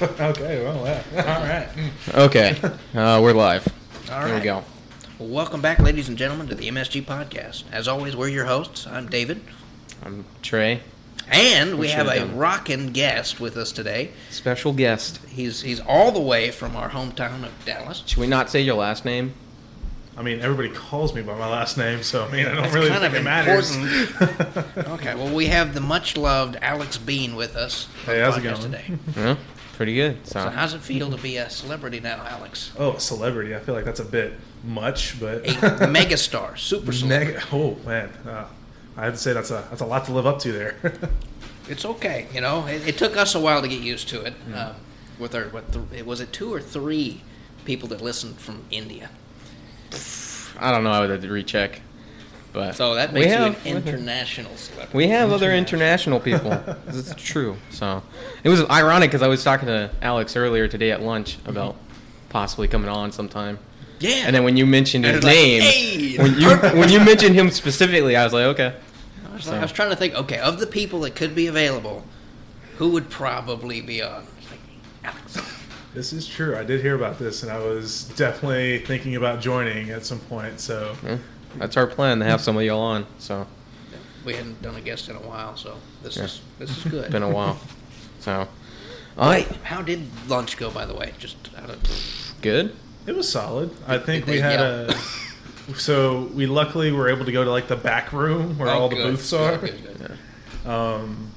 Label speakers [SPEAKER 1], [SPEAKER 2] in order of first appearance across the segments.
[SPEAKER 1] okay, well, yeah. all right. Mm.
[SPEAKER 2] Okay, uh, we're live.
[SPEAKER 3] All right.
[SPEAKER 2] Here we go.
[SPEAKER 3] Well, welcome back, ladies and gentlemen, to the MSG podcast. As always, we're your hosts. I'm David,
[SPEAKER 2] I'm Trey,
[SPEAKER 3] and we
[SPEAKER 2] What
[SPEAKER 3] have
[SPEAKER 2] should
[SPEAKER 3] a
[SPEAKER 2] I do?
[SPEAKER 3] rockin' guest with us today.
[SPEAKER 2] special guest.
[SPEAKER 3] He's he's all the way from our hometown of Dallas.
[SPEAKER 2] Should we not say your last name?
[SPEAKER 1] I mean, everybody calls me by my last name, so I mean, I don't
[SPEAKER 3] That's
[SPEAKER 1] really
[SPEAKER 3] kind
[SPEAKER 1] think
[SPEAKER 3] of
[SPEAKER 1] it matters.
[SPEAKER 3] important. Okay, well, we have the much loved Alex Bean with us.
[SPEAKER 1] Hey, how's it going?
[SPEAKER 3] Today.
[SPEAKER 2] Yeah, pretty good. So,
[SPEAKER 3] So, how's it feel to be a celebrity now, Alex?
[SPEAKER 1] oh, a celebrity. I feel like that's a bit much, but
[SPEAKER 3] A megastar, super celebrity.
[SPEAKER 1] Neg- oh man, uh, I have to say that's a that's a lot to live up to there.
[SPEAKER 3] It's okay, you know. It, it took us a while to get used to it.
[SPEAKER 1] Hmm.
[SPEAKER 3] Um, with our, what the, it was it two or three people that listened from India.
[SPEAKER 2] I don't know. I would have to recheck, but
[SPEAKER 3] So that
[SPEAKER 2] we
[SPEAKER 3] makes you
[SPEAKER 2] have
[SPEAKER 3] an international celebrity.
[SPEAKER 2] we have other international people. this is true. So it was ironic because I was talking to Alex earlier today at lunch mm-hmm. about possibly coming on sometime.
[SPEAKER 3] yeah.
[SPEAKER 2] And then when you mentioned his
[SPEAKER 3] it's like,
[SPEAKER 2] name,
[SPEAKER 3] hey,
[SPEAKER 2] when you when you mentioned him specifically, I was like, okay.
[SPEAKER 3] I was, like- I was trying to think. Okay, of the people that could be available, who would probably be on? Like, Alex.
[SPEAKER 1] this is true. I did hear about this, and I was definitely thinking about joining at some point. So
[SPEAKER 2] Yeah, that's our plan to have some of y'all on. So
[SPEAKER 3] We hadn't done a guest in a while, so this
[SPEAKER 2] Yeah.
[SPEAKER 3] is this is good.
[SPEAKER 2] been a while. So, all right,
[SPEAKER 3] How did lunch go, by the way? Just out of
[SPEAKER 2] good.
[SPEAKER 1] it was solid. I think
[SPEAKER 3] did
[SPEAKER 1] we had
[SPEAKER 3] yell?
[SPEAKER 1] a. So we luckily were able to go to like the back room where
[SPEAKER 3] Oh,
[SPEAKER 1] all the
[SPEAKER 3] good,
[SPEAKER 1] booths are.
[SPEAKER 3] good, good, good.
[SPEAKER 1] Um,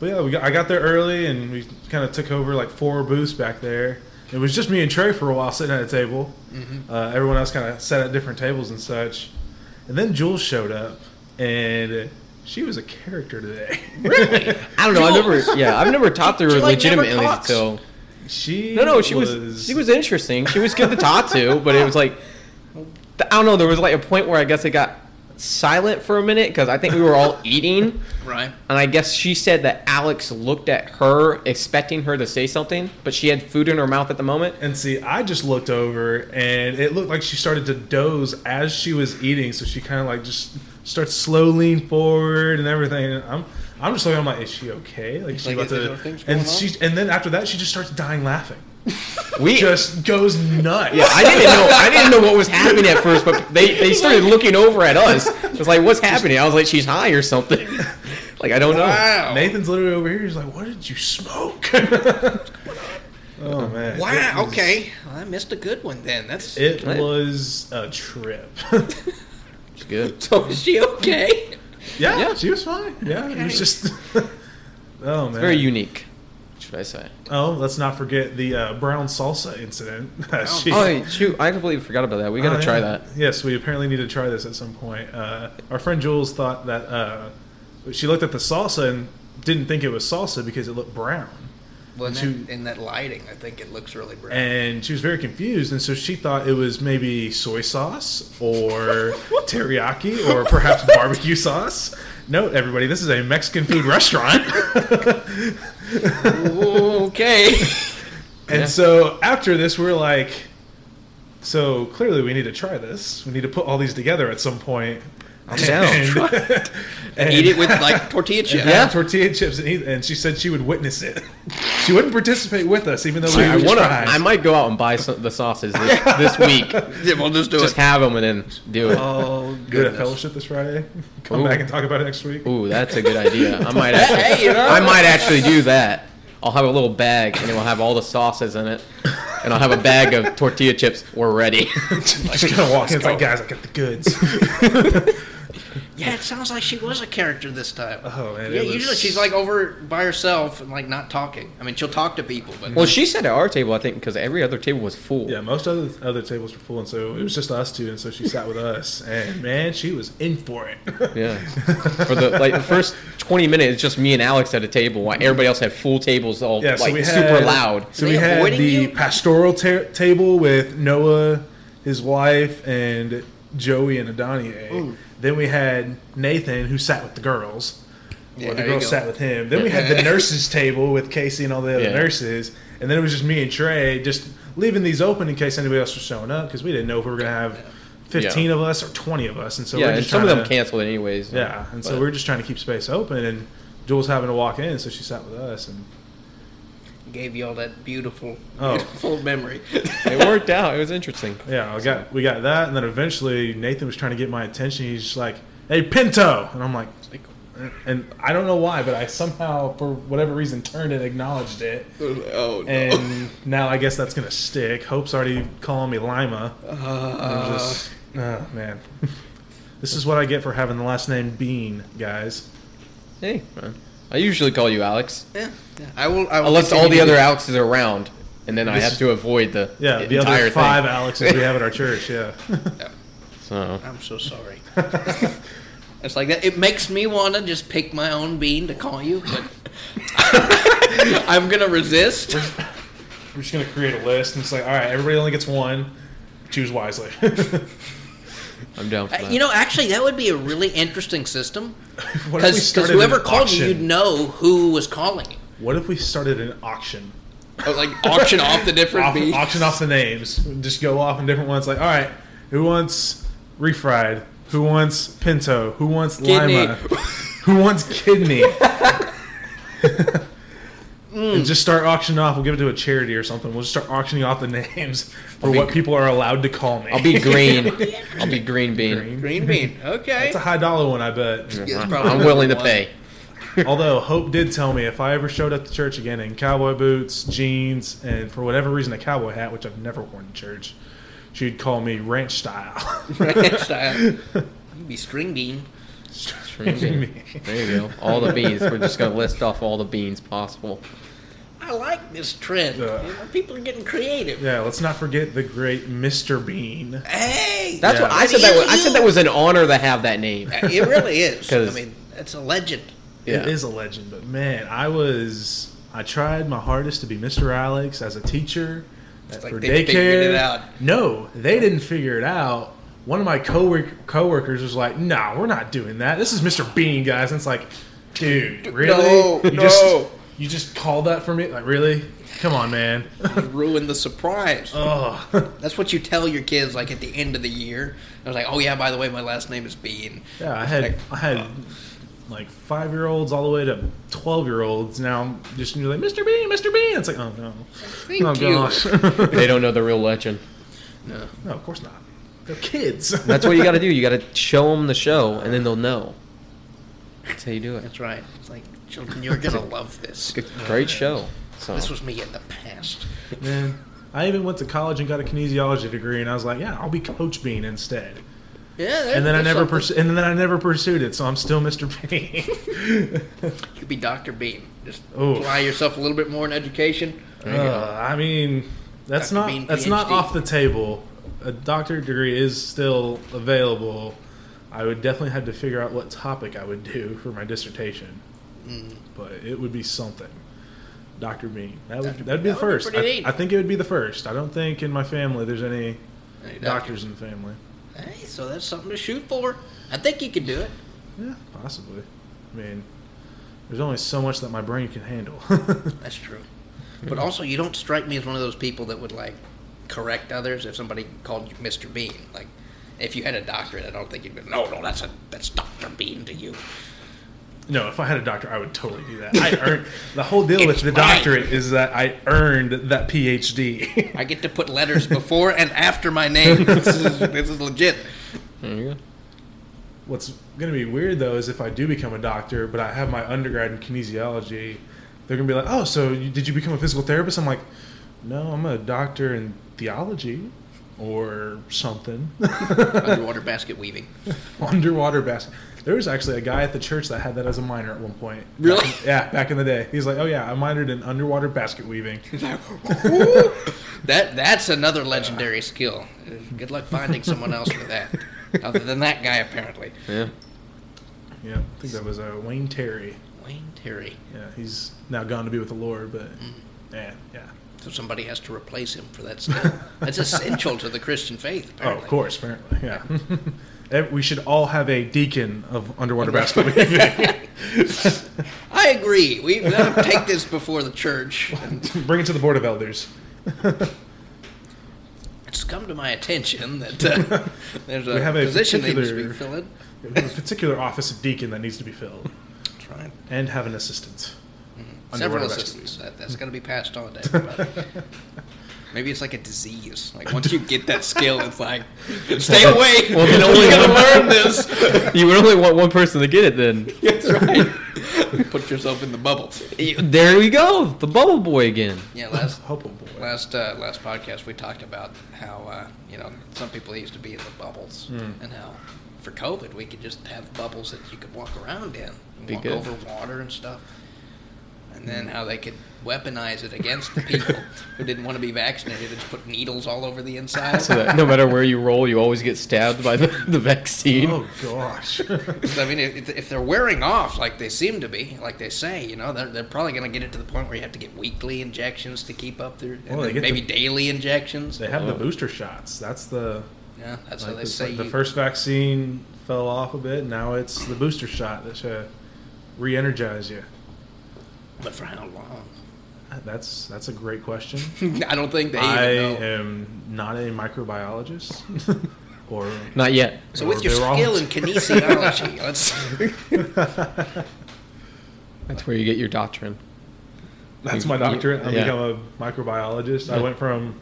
[SPEAKER 1] but yeah, we got, I got there early and we kind of took over like four booths back there. It was just me and Trey for a while sitting at a table.
[SPEAKER 3] Mm-hmm.
[SPEAKER 1] Uh, everyone else kind of sat at different tables and such. And then Jules showed up, and she was a character today.
[SPEAKER 3] Really?
[SPEAKER 2] I don't know. I've never, yeah, I've never talked to her
[SPEAKER 3] She, like,
[SPEAKER 2] legitimately
[SPEAKER 3] talks.
[SPEAKER 2] until.
[SPEAKER 1] she
[SPEAKER 2] No, no, she was, she was interesting. She was good to talk to, but it was like I don't know. There was like a point where I guess it got silent for a minute because I think we were all eating,
[SPEAKER 3] Right.
[SPEAKER 2] and I guess she said that Alex looked at her expecting her to say something, but she had food in her mouth at the moment.
[SPEAKER 1] And see, I just looked over, and it looked like she started to doze as she was eating. So she kind of like just starts slow lean forward and everything. And I'm, I'm just looking. I'm like, is she okay? Like, is she
[SPEAKER 3] Like,
[SPEAKER 1] about
[SPEAKER 3] is
[SPEAKER 1] to?
[SPEAKER 3] there things going
[SPEAKER 1] And
[SPEAKER 3] on?
[SPEAKER 1] she, and then after that, she just starts dying laughing.
[SPEAKER 2] We
[SPEAKER 1] just goes nuts.
[SPEAKER 2] Yeah, I didn't know. I didn't know what was happening at first, but they, they started looking over at us. It was like, "What's happening?" I was like, "She's high or something." Like I don't know.
[SPEAKER 1] Nathan's literally over here. He's like, "What did you smoke?" oh man!
[SPEAKER 3] Wow.
[SPEAKER 1] was-
[SPEAKER 3] Okay. Well, I missed a good one then. That's
[SPEAKER 1] It
[SPEAKER 2] Right.
[SPEAKER 1] was a trip.
[SPEAKER 2] It's good.
[SPEAKER 3] so. Is she okay?
[SPEAKER 1] yeah,
[SPEAKER 2] Yeah.
[SPEAKER 1] she was fine. Yeah, it was just. oh man!
[SPEAKER 2] Very unique, should I say?
[SPEAKER 1] Oh, let's not forget the uh, brown salsa incident. She-
[SPEAKER 2] Oh wait, shoot! I completely forgot about that. We gotta
[SPEAKER 1] Oh,
[SPEAKER 2] try that.
[SPEAKER 1] Yes, we apparently need to try this at some point. Uh, our friend Jules thought that uh, she looked at the salsa and didn't think it was salsa because it looked brown.
[SPEAKER 3] Well, in
[SPEAKER 1] She-
[SPEAKER 3] that, in that lighting, I think it looks really bright.
[SPEAKER 1] and she was very confused and so she thought it was maybe soy sauce or teriyaki or perhaps barbecue sauce note everybody this is a mexican food restaurant
[SPEAKER 3] okay.
[SPEAKER 1] and
[SPEAKER 2] Yeah.
[SPEAKER 1] so after this we're like so clearly we need to try this we need to put all these together at some point
[SPEAKER 2] I'm down.
[SPEAKER 1] and, and
[SPEAKER 3] Eat it with like tortilla chips.
[SPEAKER 1] have tortilla chips and eat and she said she would witness it she wouldn't participate with us even though we
[SPEAKER 2] I wanna.
[SPEAKER 1] try.
[SPEAKER 2] I might go out and buy some, the sauces this, this week.
[SPEAKER 3] Yeah, we'll just do it.
[SPEAKER 2] Just
[SPEAKER 3] it.
[SPEAKER 2] have them and then do it.
[SPEAKER 3] Oh,
[SPEAKER 1] Good fellowship this Friday. Come
[SPEAKER 2] Ooh.
[SPEAKER 1] back and talk about it next week.
[SPEAKER 2] Ooh, that's a good idea. I might actually.
[SPEAKER 3] Hey, you know.
[SPEAKER 2] I might actually do that. I'll have a little bag and it will have all the sauces in it, and I'll have a bag of tortilla chips. We're ready.
[SPEAKER 1] Just gonna walk in. It's like, guys, I got the goods.
[SPEAKER 3] Yeah, it sounds like she was a character this time.
[SPEAKER 1] Oh, man,
[SPEAKER 3] Yeah,
[SPEAKER 1] it was-
[SPEAKER 3] usually she's like over by herself and like not talking. I mean, she'll talk to people, but
[SPEAKER 2] well, she said at our table, I think, because every other table was full.
[SPEAKER 1] yeah, most other other tables were full, and so it was just us two, and so she sat with us, and man, she was in for it.
[SPEAKER 2] Yeah. For the like the first twenty minutes, it's just me and Alex at a table, while everybody else had full tables, all
[SPEAKER 1] Yeah, so
[SPEAKER 2] like
[SPEAKER 1] had,
[SPEAKER 2] super loud.
[SPEAKER 1] So we had the
[SPEAKER 3] you?
[SPEAKER 1] pastoral ta- table with Noah, his wife, and Joey and Adonier. Then we had Nathan, who sat with the girls.
[SPEAKER 3] Yeah,
[SPEAKER 1] or the girls sat with him. Then we had the nurses table with Casey and all the other
[SPEAKER 2] Yeah.
[SPEAKER 1] nurses, and then it was just me and Trey, just leaving these open in case anybody else was showing up because we didn't know if we were gonna have fifteen of us or twenty of us, and so
[SPEAKER 2] yeah,
[SPEAKER 1] we're
[SPEAKER 2] and
[SPEAKER 1] just
[SPEAKER 2] some of them
[SPEAKER 1] to-
[SPEAKER 2] canceled anyways.
[SPEAKER 1] Yeah, and so
[SPEAKER 2] But-
[SPEAKER 1] we're just trying to keep space open, and Jules having to walk in, so she sat with us, and
[SPEAKER 3] gave you all that beautiful,
[SPEAKER 1] Oh.
[SPEAKER 3] beautiful memory.
[SPEAKER 2] It worked out. It was interesting.
[SPEAKER 1] Yeah, we got we got that, and then eventually Nathan was trying to get my attention. He's just like, "Hey, Pinto," and I'm like, and I don't know why, but I somehow, for whatever reason, turned and acknowledged it,
[SPEAKER 3] oh no!
[SPEAKER 1] and now I guess that's gonna stick. Hope's already calling me Lima. I'm
[SPEAKER 3] Uh,
[SPEAKER 1] just, oh man, this is what I get for having the last name Bean, guys.
[SPEAKER 2] Hey, man. I usually call you Alex,
[SPEAKER 3] yeah, yeah. I will. I will
[SPEAKER 2] unless all the other Alexes are around, and then I
[SPEAKER 1] This
[SPEAKER 2] have
[SPEAKER 1] is-
[SPEAKER 2] to avoid the
[SPEAKER 1] Yeah, the
[SPEAKER 2] entire
[SPEAKER 1] other five
[SPEAKER 2] thing.
[SPEAKER 1] Alexes we have at our church. Yeah.
[SPEAKER 2] So
[SPEAKER 3] I'm so sorry. it's like that. It makes me want to just pick my own bean to call you, but I'm gonna resist.
[SPEAKER 1] We're just gonna create a list, and it's like, all right, everybody only gets one. Choose wisely.
[SPEAKER 2] I'm down for
[SPEAKER 3] Uh,
[SPEAKER 2] that.
[SPEAKER 3] You know, actually, that would be a really interesting system
[SPEAKER 1] what if we
[SPEAKER 3] because whoever called you,
[SPEAKER 1] auction?
[SPEAKER 3] you'd know who was calling you.
[SPEAKER 1] What if we started an auction?
[SPEAKER 3] Or like auction off the different
[SPEAKER 1] Off,
[SPEAKER 3] beans.
[SPEAKER 1] auction off the names. Just go off in different ones. Like, all right, who wants refried? Who wants pinto? Who wants
[SPEAKER 3] Kidney.
[SPEAKER 1] lima? who wants kidney?
[SPEAKER 3] Mm.
[SPEAKER 1] And just start auctioning off. We'll give it to a charity or something. We'll just start auctioning off the names for
[SPEAKER 2] be
[SPEAKER 1] what
[SPEAKER 2] gr-
[SPEAKER 1] people are allowed to call me.
[SPEAKER 2] I'll be green. I'll be green bean.
[SPEAKER 1] Green.
[SPEAKER 3] Green bean. Okay.
[SPEAKER 1] That's a high dollar one, I bet.
[SPEAKER 3] Yeah,
[SPEAKER 2] I'm willing to pay.
[SPEAKER 1] Although Hope did tell me if I ever showed up to church again in cowboy boots, jeans, and for whatever reason a cowboy hat, which I've never worn to church, she'd call me ranch style.
[SPEAKER 3] Ranch style. You'd be string bean.
[SPEAKER 2] String bean. There you go. All the beans. We're just gonna list off all the beans possible.
[SPEAKER 3] I like this trend.
[SPEAKER 1] Yeah.
[SPEAKER 3] You know, people are getting creative.
[SPEAKER 1] yeah, let's not forget the great Mr. Bean.
[SPEAKER 3] Hey,
[SPEAKER 2] That's
[SPEAKER 1] Yeah.
[SPEAKER 2] what I said. That was, I said that was an honor to have that name.
[SPEAKER 3] Uh, it really is. I mean, it's a legend.
[SPEAKER 2] Yeah.
[SPEAKER 1] It is a legend, but man, I was I tried my hardest to be Mr. Alex as a teacher uh,
[SPEAKER 3] like
[SPEAKER 1] for
[SPEAKER 3] they
[SPEAKER 1] daycare.
[SPEAKER 3] figured it out.
[SPEAKER 1] No, they didn't figure it out. One of my cowork coworkers was like, "No, we're not doing that. This is Mr. Bean, guys." And it's like, dude, really?
[SPEAKER 3] No,
[SPEAKER 1] you
[SPEAKER 3] no.
[SPEAKER 1] Just, you just called that for me? Like, really? Come on, man.
[SPEAKER 3] You ruined the surprise.
[SPEAKER 1] oh,
[SPEAKER 3] That's what you tell your kids, like at the end of the year. I was like, "Oh yeah, by the way, my last name is Bean."
[SPEAKER 1] yeah. I had
[SPEAKER 3] Like,
[SPEAKER 1] I had oh. like five year olds all the way to twelve year olds. Now just you're like, Mr. Bean, Mr. Bean. It's like, oh no,
[SPEAKER 3] Thank
[SPEAKER 1] oh
[SPEAKER 3] you.
[SPEAKER 1] gosh.
[SPEAKER 2] They don't know the real legend.
[SPEAKER 3] No.
[SPEAKER 1] No, of course not. They're kids.
[SPEAKER 2] That's what you got to do. You got to show them the show, and then they'll know. That's how you do it.
[SPEAKER 3] That's right. It's like, children, you're gonna love this.
[SPEAKER 2] It's great show. So
[SPEAKER 3] This was me in the past.
[SPEAKER 1] Man, I even went to college and got a kinesiology degree, and I was like, yeah, I'll be Coach Bean instead.
[SPEAKER 3] Yeah.
[SPEAKER 1] And then I never
[SPEAKER 3] something.
[SPEAKER 1] pursu- and then I never pursued it, so I'm still Mr. Bean.
[SPEAKER 3] You could be Doctor Bean. Just
[SPEAKER 1] Oof.
[SPEAKER 3] apply yourself a little bit more in education.
[SPEAKER 1] Uh, I mean, that's
[SPEAKER 3] Dr.
[SPEAKER 1] not
[SPEAKER 3] Bean,
[SPEAKER 1] that's not off the table. A doctorate degree is still available. I would definitely have to figure out what topic I would do for my dissertation,
[SPEAKER 3] Mm.
[SPEAKER 1] but it would be something. Doctor Bean. That would
[SPEAKER 3] That-
[SPEAKER 1] that'd be
[SPEAKER 3] that
[SPEAKER 1] the
[SPEAKER 3] would be
[SPEAKER 1] first. I. I think it would be the first. I don't think in my family there's any
[SPEAKER 3] Hey,
[SPEAKER 1] doctors in the family.
[SPEAKER 3] Hey, so that's something to shoot for. I think you could do it.
[SPEAKER 1] Yeah, possibly. I mean, there's only so much that my brain can handle.
[SPEAKER 3] That's true. But also, you don't strike me as one of those people that would like correct others if somebody called you Mr. Bean. Like, if you had a doctorate, I don't think you'd be. No, no, that's a that's Doctor Bean to you.
[SPEAKER 1] no, if I had a doctor, I would totally do that. I earned the whole deal with the
[SPEAKER 3] mine.
[SPEAKER 1] doctorate is that I earned that PhD.
[SPEAKER 3] I get to put letters before and after my name. This is, this is legit.
[SPEAKER 2] there you go.
[SPEAKER 1] What's going to be weird though is if I do become a doctor, but I have my undergrad in kinesiology, they're going to be like, "Oh, so you, did you become a physical therapist?" I'm like, "No, I'm a doctor in theology." Or something.
[SPEAKER 3] Underwater basket weaving.
[SPEAKER 1] underwater basket. There was actually a guy at the church that had that as a minor at one point.
[SPEAKER 3] Really?
[SPEAKER 1] Yeah, back in the day. He's like, "Oh yeah, I minored in underwater basket weaving."
[SPEAKER 3] that that's another legendary skill. Good luck finding someone else for that, other than that guy apparently.
[SPEAKER 2] Yeah.
[SPEAKER 1] Yeah, I think that was uh, Wayne Terry.
[SPEAKER 3] Wayne Terry.
[SPEAKER 1] Yeah, he's now gone to be with the Lord, but
[SPEAKER 3] Mm.
[SPEAKER 1] yeah, yeah.
[SPEAKER 3] So somebody has to replace him for that skill. That's essential to the Christian faith.
[SPEAKER 1] Oh, of course, apparently, yeah. We should all have a deacon of underwater basketball.
[SPEAKER 3] I agree. We we got to take this before the church. And
[SPEAKER 1] Bring it to the board of elders.
[SPEAKER 3] it's come to my attention that uh, there's a,
[SPEAKER 1] We have a
[SPEAKER 3] position that needs to be filled.
[SPEAKER 1] There's a particular office of deacon that needs to be filled,
[SPEAKER 3] That's right.
[SPEAKER 1] and have an assistant.
[SPEAKER 3] Several assistants. That, that's going to be passed on to everybody. Maybe it's like a disease. Like once you get that skill, it's like stay away.
[SPEAKER 2] Well,
[SPEAKER 3] you
[SPEAKER 2] then
[SPEAKER 3] know
[SPEAKER 2] only
[SPEAKER 3] we got to learn this.
[SPEAKER 2] You would only want one person to get it then.
[SPEAKER 3] That's right. Put yourself in the bubble.
[SPEAKER 2] There we go, the bubble boy again.
[SPEAKER 3] Yeah, last
[SPEAKER 1] Hope boy.
[SPEAKER 3] last uh, last podcast we talked about how uh, you know some people used to be in the bubbles and how for COVID we could just have bubbles that you could walk around in, and
[SPEAKER 2] Be
[SPEAKER 3] walk
[SPEAKER 2] good.
[SPEAKER 3] over water and stuff, and then how they could weaponize it against the people who didn't want to be vaccinated and just put needles all over the inside.
[SPEAKER 2] So that no matter where you roll, you always get stabbed by the, the vaccine.
[SPEAKER 1] Oh gosh.
[SPEAKER 3] I mean, if, if they're wearing off like they seem to be, like they say, you know, they're, they're probably going to get it to the point where you have to get weekly injections to keep up their, and
[SPEAKER 1] Well, they get
[SPEAKER 3] maybe
[SPEAKER 1] the-
[SPEAKER 3] daily injections.
[SPEAKER 1] they have the oh. booster shots. That's the
[SPEAKER 3] Yeah, that's
[SPEAKER 1] like
[SPEAKER 3] how they
[SPEAKER 1] it's
[SPEAKER 3] say
[SPEAKER 1] like the first vaccine fell off a bit. Now it's the booster shot that should re-energize you.
[SPEAKER 3] But for how long?
[SPEAKER 1] That's that's a great question.
[SPEAKER 3] I don't think they even
[SPEAKER 1] I
[SPEAKER 3] know.
[SPEAKER 1] am not a microbiologist, or
[SPEAKER 2] Not yet.
[SPEAKER 3] So with your
[SPEAKER 1] virologist.
[SPEAKER 3] skill in kinesiology, let's.
[SPEAKER 2] That's where you get your doctrine.
[SPEAKER 1] That's
[SPEAKER 2] You-
[SPEAKER 1] my
[SPEAKER 2] you-
[SPEAKER 1] doctorate. I
[SPEAKER 2] yeah.
[SPEAKER 1] become a microbiologist. I went from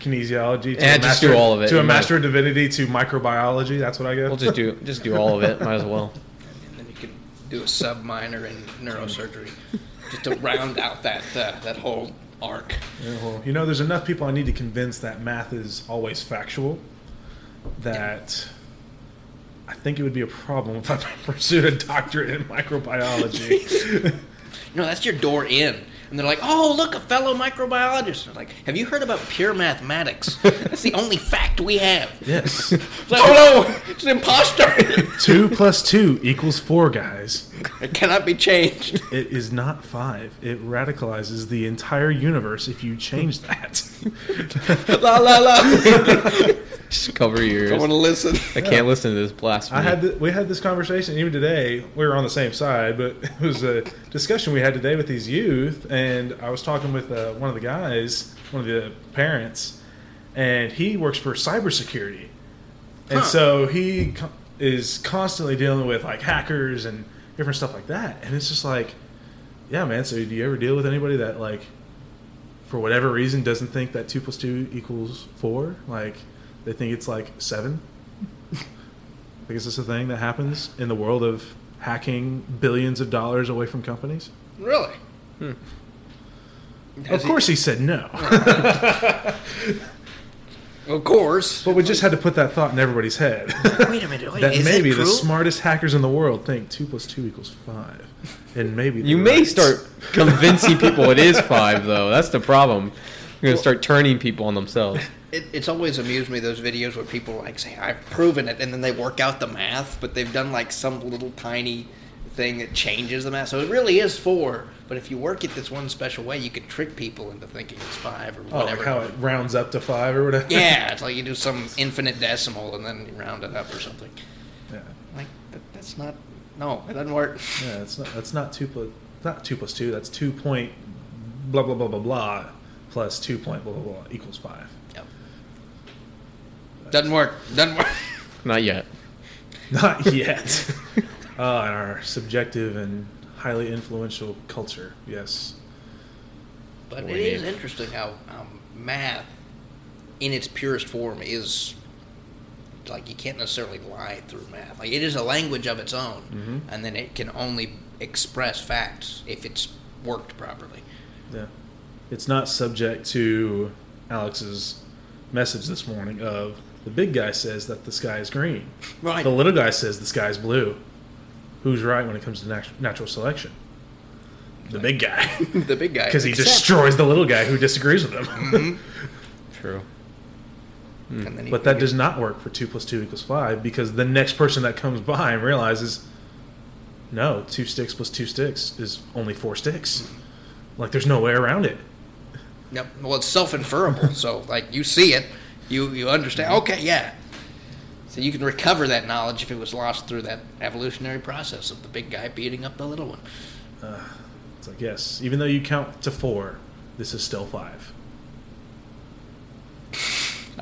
[SPEAKER 1] kinesiology to
[SPEAKER 2] Eh,
[SPEAKER 1] a
[SPEAKER 2] just
[SPEAKER 1] master,
[SPEAKER 2] do all of it.
[SPEAKER 1] to a
[SPEAKER 2] You might-
[SPEAKER 1] master of divinity to microbiology. That's what I get.
[SPEAKER 2] We'll just do just do all of it. Might as well.
[SPEAKER 3] and then you can do a sub minor in neurosurgery, just to round out that uh, that whole arc.
[SPEAKER 1] Yeah, well, you know, there's enough people I need to convince that math is always factual. That I think it would be a problem if I pursued a doctorate in microbiology.
[SPEAKER 3] No, that's your door in. And they're like, "Oh, look, a fellow microbiologist." They're like, "Have you heard about pure mathematics? That's the only fact we have."
[SPEAKER 1] yes,
[SPEAKER 3] like, "Oh no, it's an imposter.
[SPEAKER 1] two plus two equals four, guys.
[SPEAKER 3] it cannot be changed."
[SPEAKER 1] It is not five. It radicalizes the entire universe if you change that.
[SPEAKER 3] la la la.
[SPEAKER 2] Just cover your ears.
[SPEAKER 3] I want to listen.
[SPEAKER 2] I can't listen to this blasphemy.
[SPEAKER 1] I had th- we had this conversation even today. We were on the same side, but it was a discussion we had today with these youth, and I was talking with uh, one of the guys, one of the parents, and he works for cybersecurity, and
[SPEAKER 3] Huh.
[SPEAKER 1] so he co- is constantly dealing with like hackers and different stuff like that, and it's just like, yeah, man. So do you ever deal with anybody that like, for whatever reason, doesn't think that two plus two equals four? Like, they think it's like seven. like, is this a thing that happens in the world of hacking billions of dollars away from companies.
[SPEAKER 3] Really?
[SPEAKER 2] Hmm.
[SPEAKER 1] Of
[SPEAKER 3] he-
[SPEAKER 1] course, he said no.
[SPEAKER 3] Of course.
[SPEAKER 1] but we just had to put that thought in everybody's head.
[SPEAKER 3] Wait a minute. Wait,
[SPEAKER 1] that
[SPEAKER 3] is
[SPEAKER 1] maybe
[SPEAKER 3] that
[SPEAKER 1] the smartest hackers in the world think two plus two equals five, and maybe
[SPEAKER 2] You may
[SPEAKER 1] right.
[SPEAKER 2] start convincing people it is five, though. That's the problem. You're gonna start turning people on themselves.
[SPEAKER 3] It, it's always amused me those videos where people like say I've proven it, and then they work out the math, but they've done like some little tiny thing that changes the math. So it really is four, but if you work it this one special way, you could trick people into thinking it's five or
[SPEAKER 1] Oh,
[SPEAKER 3] whatever.
[SPEAKER 1] like how it rounds up to five or whatever.
[SPEAKER 3] yeah, it's like you do some infinite decimal and then you round it up or something.
[SPEAKER 1] yeah.
[SPEAKER 3] Like that, that's not. No, it doesn't work.
[SPEAKER 1] Yeah, it's not. That's not two plus. Not two plus two. That's two point. Blah blah blah blah blah. Plus two point blah blah blah equals five.
[SPEAKER 3] Yep. Doesn't work. Doesn't work.
[SPEAKER 2] Not yet.
[SPEAKER 1] Not yet. uh, in our subjective and highly influential culture, yes.
[SPEAKER 3] But
[SPEAKER 2] What
[SPEAKER 3] it
[SPEAKER 2] do you
[SPEAKER 3] is interesting how um, math, in its purest form, is like you can't necessarily lie through math. Like it is a language of its own,
[SPEAKER 1] Mhm.
[SPEAKER 3] and then it can only express facts if it's worked properly.
[SPEAKER 1] Yeah. It's not subject to Alex's message this morning of the big guy says that the sky is green.
[SPEAKER 3] Right.
[SPEAKER 1] The little guy says the sky is blue. Who's right when it comes to nat- natural selection? The big guy.
[SPEAKER 3] the big guy.
[SPEAKER 1] Because he
[SPEAKER 3] Except-
[SPEAKER 1] destroys the little guy who disagrees with him.
[SPEAKER 3] Mhm.
[SPEAKER 2] True.
[SPEAKER 3] And then he
[SPEAKER 1] But that
[SPEAKER 3] figures-
[SPEAKER 1] does not work for 2 plus 2 equals 5 because the next person that comes by and realizes, no, 2 sticks plus 2 sticks is only 4 sticks. Like, there's no way around it.
[SPEAKER 3] Yep. Well, it's self-inferable. so, like, you see it, you you understand. Okay, yeah. So you can recover that knowledge if it was lost through that evolutionary process of the big guy beating up the little one.
[SPEAKER 1] Uh, it's like, yes, even though you count to 4, this is still 5.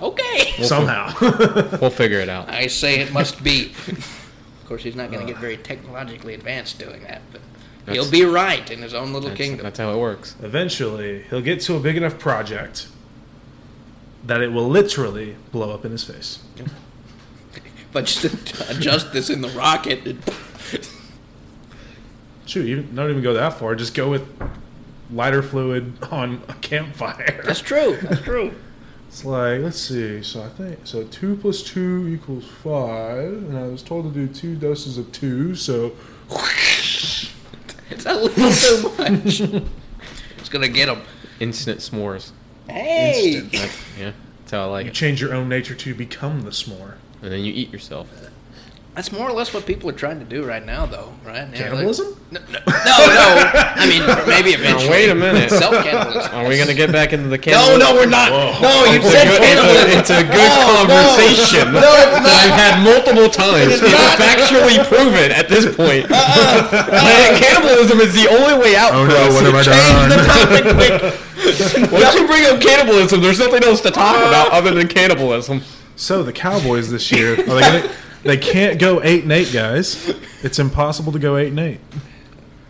[SPEAKER 3] Okay.
[SPEAKER 1] Somehow.
[SPEAKER 2] We'll figure it out.
[SPEAKER 3] I say it must be. of course, he's not going to get very technologically advanced doing that, but He'll be right in his own little
[SPEAKER 2] That's,
[SPEAKER 3] kingdom.
[SPEAKER 2] that's how it works.
[SPEAKER 1] Eventually, he'll get to a big enough project that it will literally blow up in his face.
[SPEAKER 3] But just adjust this in the rocket. and-
[SPEAKER 1] Shoot, you don't even go that far. Just go with lighter fluid on a campfire.
[SPEAKER 3] That's true. That's true.
[SPEAKER 1] It's like, let's see. So I think so. Two plus two equals five, and I was told to do two doses of two. So
[SPEAKER 3] It's a little too much. It's gonna get him.
[SPEAKER 2] Instant s'mores.
[SPEAKER 3] Hey,
[SPEAKER 1] Instant.
[SPEAKER 2] That's, yeah, that's how I like
[SPEAKER 1] you
[SPEAKER 2] it.
[SPEAKER 1] change your own nature to become the s'more.
[SPEAKER 2] And then you eat yourself.
[SPEAKER 3] that's more or less what people are trying to do right now, though, right? Yeah,
[SPEAKER 1] Cannibalism?
[SPEAKER 3] No, no, no, no. I mean, maybe eventually.
[SPEAKER 2] wait a minute.
[SPEAKER 3] Self cannibalism.
[SPEAKER 2] Are we gonna get back into the
[SPEAKER 3] cannibalism?
[SPEAKER 2] No,
[SPEAKER 3] no, we're not.
[SPEAKER 1] Whoa.
[SPEAKER 3] No, you
[SPEAKER 2] It's a
[SPEAKER 3] said
[SPEAKER 2] good,
[SPEAKER 3] cannibalism.
[SPEAKER 2] it's a, it's a good
[SPEAKER 3] No, no.
[SPEAKER 2] conversation
[SPEAKER 3] No, it's
[SPEAKER 2] that I've had multiple times.
[SPEAKER 3] It is
[SPEAKER 2] It's
[SPEAKER 3] not.
[SPEAKER 2] factually proven at this point. Uh, uh, that uh. cannibalism is the only way out
[SPEAKER 1] Oh
[SPEAKER 2] for
[SPEAKER 1] no,
[SPEAKER 2] us.
[SPEAKER 1] what have I
[SPEAKER 3] Change the topic quick.
[SPEAKER 2] Once you bring up cannibalism, there's nothing else to talk about other than cannibalism.
[SPEAKER 1] So the Cowboys this year, are they, gonna, they can't go eight and eight, guys. It's impossible to go eight and eight.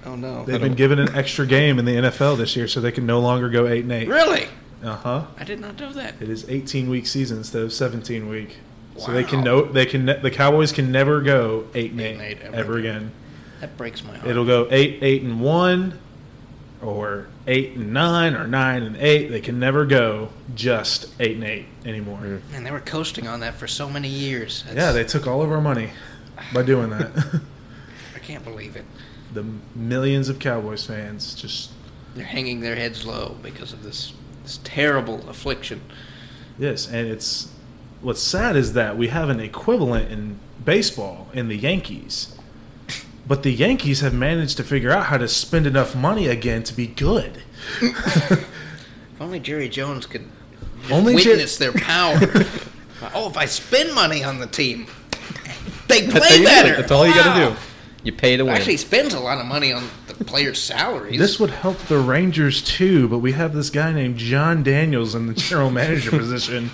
[SPEAKER 3] Oh no.
[SPEAKER 1] They've been given an extra game in the NFL this year, so they can no longer go eight and eight.
[SPEAKER 3] Really?
[SPEAKER 1] Uh huh.
[SPEAKER 3] I did not know that.
[SPEAKER 1] It is 18 week season instead of 17 week. Wow. So they can no, they can ne- the Cowboys can never go eight and
[SPEAKER 3] Eight
[SPEAKER 1] eight,
[SPEAKER 3] and eight ever
[SPEAKER 1] ever
[SPEAKER 3] again.
[SPEAKER 1] again.
[SPEAKER 3] That breaks my heart.
[SPEAKER 1] It'll go eight eight and one, or eight and nine, or nine and eight. They can never go just eight and eight anymore.
[SPEAKER 3] Mm-hmm. And they were coasting on that for so many years. That's-
[SPEAKER 1] Yeah, they took all of our money by doing that.
[SPEAKER 3] I can't believe it.
[SPEAKER 1] the millions of Cowboys fans just
[SPEAKER 3] They're hanging their heads low because of this this terrible affliction.
[SPEAKER 1] yes, and it's what's sad is that we have an equivalent in baseball in the Yankees. But the Yankees have managed to figure out how to spend enough money again to be good.
[SPEAKER 3] If only Jerry Jones could just
[SPEAKER 1] Only Jer-
[SPEAKER 3] witness their power. oh, if I spend money on the team, they
[SPEAKER 2] That's,
[SPEAKER 3] play
[SPEAKER 2] you do it.
[SPEAKER 3] better.
[SPEAKER 2] That's all you got to do. You pay to win.
[SPEAKER 3] Actually, he spends a lot of money on the players' salaries.
[SPEAKER 1] This would help the Rangers too, but we have this guy named Jon Daniels in the general manager position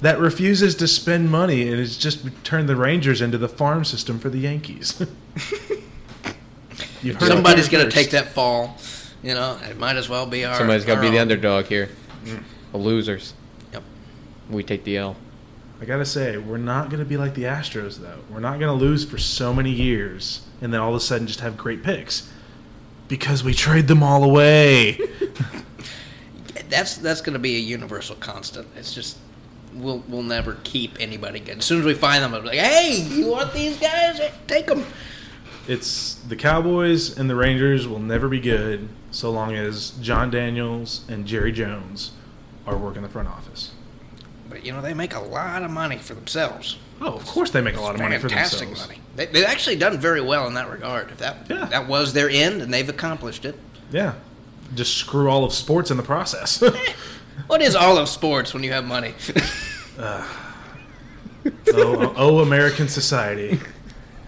[SPEAKER 1] that refuses to spend money and has just turned the Rangers into the farm system for the Yankees. You've heard
[SPEAKER 3] Somebody's going to take that fall. You know, it might as well be our.
[SPEAKER 2] Somebody's got to be the underdog here. Mm. The losers.
[SPEAKER 3] Yep.
[SPEAKER 2] We take the L.
[SPEAKER 1] I gotta say, we're not gonna be like the Astros though. We're not gonna lose for so many years and then all of a sudden just have great picks because we trade them all away.
[SPEAKER 3] That's that's going to be a universal constant. It's just we'll we'll never keep anybody good. As soon as we find them, I'm like, hey, you want these guys? Take them.
[SPEAKER 1] It's the Cowboys and the Rangers will never be good so long as Jon Daniels and Jerry Jones are working the front office.
[SPEAKER 3] But you know, they make a lot of money for themselves.
[SPEAKER 1] Oh, of course they make a lot of money for
[SPEAKER 3] Fantastic
[SPEAKER 1] themselves.
[SPEAKER 3] money. They, they've actually done very well in that regard. If that
[SPEAKER 1] Yeah.
[SPEAKER 3] that was their end, and they've accomplished it.
[SPEAKER 1] Yeah, just screw all of sports in the process.
[SPEAKER 3] Eh, what is all of sports when you have money?
[SPEAKER 1] Oh, oh, oh, American society,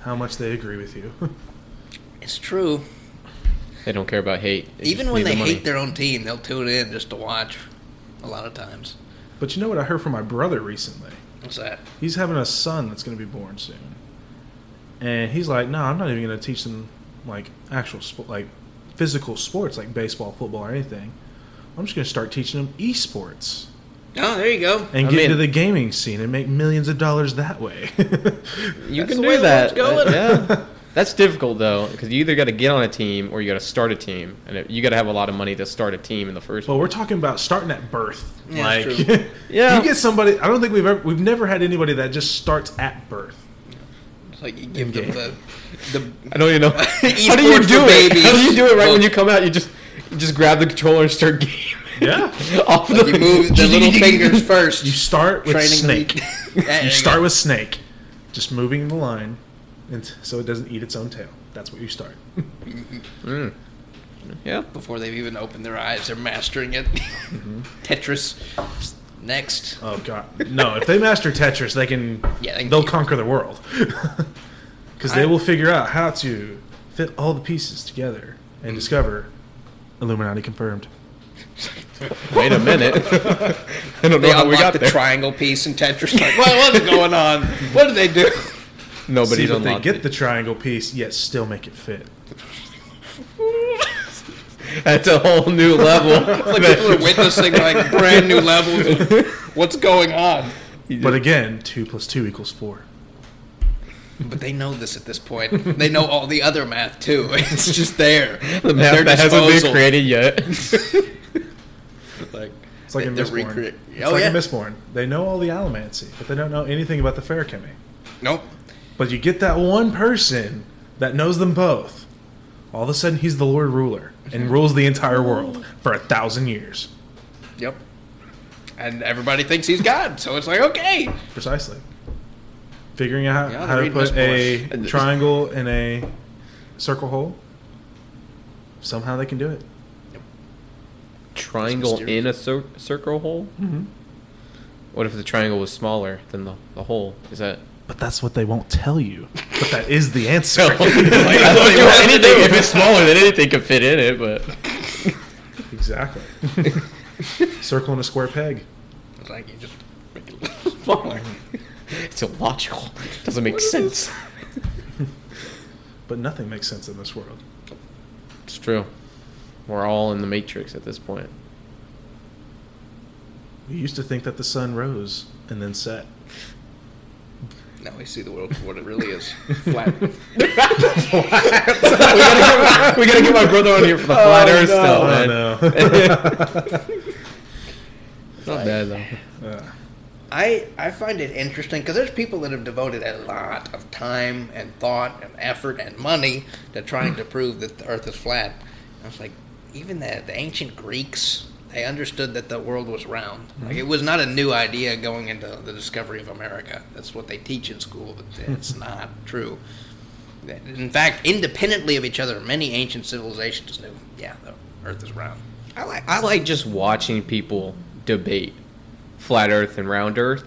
[SPEAKER 1] how much they agree with you.
[SPEAKER 3] it's true.
[SPEAKER 2] They don't care about hate. They
[SPEAKER 3] Even when they
[SPEAKER 2] the
[SPEAKER 3] hate their own team, they'll tune in just to watch. A lot of times.
[SPEAKER 1] But you know what I heard from my brother recently?
[SPEAKER 3] What's that?
[SPEAKER 1] He's having a son that's going to be born soon, and he's like, "No, I'm not even going to teach them like actual sport, like physical sports, like baseball, football, or anything. I'm just going to start teaching them esports
[SPEAKER 3] Oh, there you go.
[SPEAKER 1] and
[SPEAKER 2] I
[SPEAKER 1] get
[SPEAKER 2] mean-
[SPEAKER 1] into the gaming scene and make millions of dollars that way."
[SPEAKER 2] You
[SPEAKER 3] That's
[SPEAKER 2] can
[SPEAKER 3] the way
[SPEAKER 2] do
[SPEAKER 3] the
[SPEAKER 2] that.
[SPEAKER 3] world's going.
[SPEAKER 2] yeah. That's difficult though, because you either got to get on a team or you got to start a team, and it, you got to have a lot of money to start a team in the first.
[SPEAKER 1] But we're talking about starting at birth.
[SPEAKER 3] Yeah,
[SPEAKER 1] like,
[SPEAKER 3] true.
[SPEAKER 2] Yeah.
[SPEAKER 1] you get somebody. I don't think we've ever we've never had anybody that just starts at birth.
[SPEAKER 3] It's like you give them the the
[SPEAKER 2] I don't even know. How do you
[SPEAKER 3] Esports
[SPEAKER 2] do it?
[SPEAKER 3] babies.
[SPEAKER 2] How do you do it right
[SPEAKER 3] Well-
[SPEAKER 2] when you come out? You just you just grab the controller and start gaming.
[SPEAKER 1] Yeah.
[SPEAKER 2] Off
[SPEAKER 3] Like you move the little fingers first.
[SPEAKER 1] You start with snake.
[SPEAKER 3] lead. Yeah, there
[SPEAKER 1] you
[SPEAKER 3] you
[SPEAKER 1] start with snake, just moving the line, and so it doesn't eat its own tail. That's what you start.
[SPEAKER 2] Mm. Yeah.
[SPEAKER 3] before they've even opened their eyes. They're mastering it.
[SPEAKER 1] Mm-hmm.
[SPEAKER 3] Tetris. Next.
[SPEAKER 1] Oh god, no! If they master Tetris, they can.
[SPEAKER 3] Yeah, they can
[SPEAKER 1] they'll
[SPEAKER 3] keep-
[SPEAKER 1] conquer the world. Because they will figure out how to fit all the pieces together and
[SPEAKER 3] Mm.
[SPEAKER 1] discover Illuminati confirmed.
[SPEAKER 2] Wait a minute. I don't know
[SPEAKER 3] They
[SPEAKER 2] how we got
[SPEAKER 3] the
[SPEAKER 2] there.
[SPEAKER 3] triangle piece in Tetris. Like, what was going on? What did they do?
[SPEAKER 2] Nobody's
[SPEAKER 1] See, but they
[SPEAKER 2] unlocked
[SPEAKER 1] get
[SPEAKER 2] it.
[SPEAKER 1] the triangle piece, yet still make it fit.
[SPEAKER 2] That's a whole new level.
[SPEAKER 3] like people are witnessing like brand new levels of what's going on.
[SPEAKER 1] But again, two plus two equals four.
[SPEAKER 3] But they know this at this point. They know all the other math too. It's just there.
[SPEAKER 2] the
[SPEAKER 3] math
[SPEAKER 2] map
[SPEAKER 3] their
[SPEAKER 2] that hasn't been created yet.
[SPEAKER 3] Like,
[SPEAKER 1] It's like in
[SPEAKER 3] they're
[SPEAKER 1] Mistborn.
[SPEAKER 3] recrea-
[SPEAKER 1] It's
[SPEAKER 3] Oh
[SPEAKER 1] like
[SPEAKER 3] yeah.
[SPEAKER 1] in Mistborn. They know all the allomancy, but they don't know anything about the Feruchemy.
[SPEAKER 3] nope.
[SPEAKER 1] But you get that one person that knows them both. All of a sudden, he's the Lord Ruler and mm-hmm. rules the entire world for a thousand years.
[SPEAKER 3] Yep. And everybody thinks he's God, so it's like okay.
[SPEAKER 1] Precisely. Figuring out
[SPEAKER 3] Yeah,
[SPEAKER 1] how to put a triangle in a circle hole. Somehow they can do it.
[SPEAKER 2] Triangle in a cir- circle hole.
[SPEAKER 1] Mm-hmm.
[SPEAKER 2] What if the triangle was smaller than the, the hole? Is that?
[SPEAKER 1] But that's what they won't tell you. But that is the answer.
[SPEAKER 2] I like, well, anything if it's smaller, then anything could fit in it. But
[SPEAKER 1] exactly. Circle and a square peg.
[SPEAKER 3] It's like you just make it smaller.
[SPEAKER 2] it's illogical. Doesn't make sense.
[SPEAKER 1] But nothing makes sense in this world.
[SPEAKER 2] It's true. We're all in the matrix at this point.
[SPEAKER 1] We used to think that the sun rose and then set.
[SPEAKER 3] Now we see the world for what it really is. Flat.
[SPEAKER 2] we, gotta get, we gotta get my brother on here for the flat Earth stuff,
[SPEAKER 1] Oh,
[SPEAKER 2] man.
[SPEAKER 1] no.
[SPEAKER 2] Not bad though.
[SPEAKER 1] Uh,
[SPEAKER 3] I I find it interesting because there's people that have devoted a lot of time and thought and effort and money to trying to prove that the Earth is flat. I was like, even the the ancient Greeks, they understood that the world was round. Like mm-hmm. it was not a new idea going into the discovery of America. That's what they teach in school, but it's not true. In fact, independently of each other, many ancient civilizations knew, yeah, the Earth is round.
[SPEAKER 2] I like I like just watching people debate flat Earth and round Earth.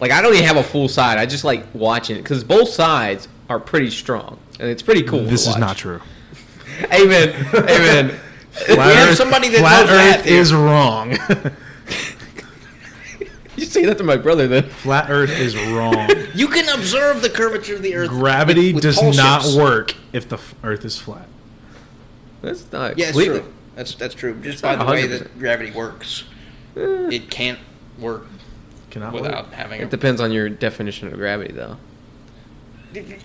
[SPEAKER 2] Like I don't even have a full side. I just like watching it because both sides are pretty strong and it's pretty cool.
[SPEAKER 1] this
[SPEAKER 2] to
[SPEAKER 1] is
[SPEAKER 2] watch.
[SPEAKER 1] not true.
[SPEAKER 2] Amen. Amen.
[SPEAKER 1] Flat
[SPEAKER 3] have somebody that
[SPEAKER 1] flat
[SPEAKER 3] knows math
[SPEAKER 1] Earth
[SPEAKER 3] here.
[SPEAKER 1] is wrong.
[SPEAKER 2] you say that to my brother then?
[SPEAKER 1] flat Earth is wrong.
[SPEAKER 3] You can observe the curvature of the Earth.
[SPEAKER 1] Gravity
[SPEAKER 3] with- with
[SPEAKER 1] does
[SPEAKER 3] pole
[SPEAKER 1] not
[SPEAKER 3] ships.
[SPEAKER 1] work if the f- Earth is flat.
[SPEAKER 2] That's not
[SPEAKER 3] Yeah, it's
[SPEAKER 2] completely.
[SPEAKER 3] true. That's that's true. Just
[SPEAKER 2] It's
[SPEAKER 3] by the way
[SPEAKER 2] 100%.
[SPEAKER 3] that gravity works,
[SPEAKER 2] Eh,
[SPEAKER 3] it can't work
[SPEAKER 1] Cannot
[SPEAKER 3] without
[SPEAKER 1] work.
[SPEAKER 3] having.
[SPEAKER 2] It
[SPEAKER 3] A,
[SPEAKER 2] depends on your definition of gravity, though.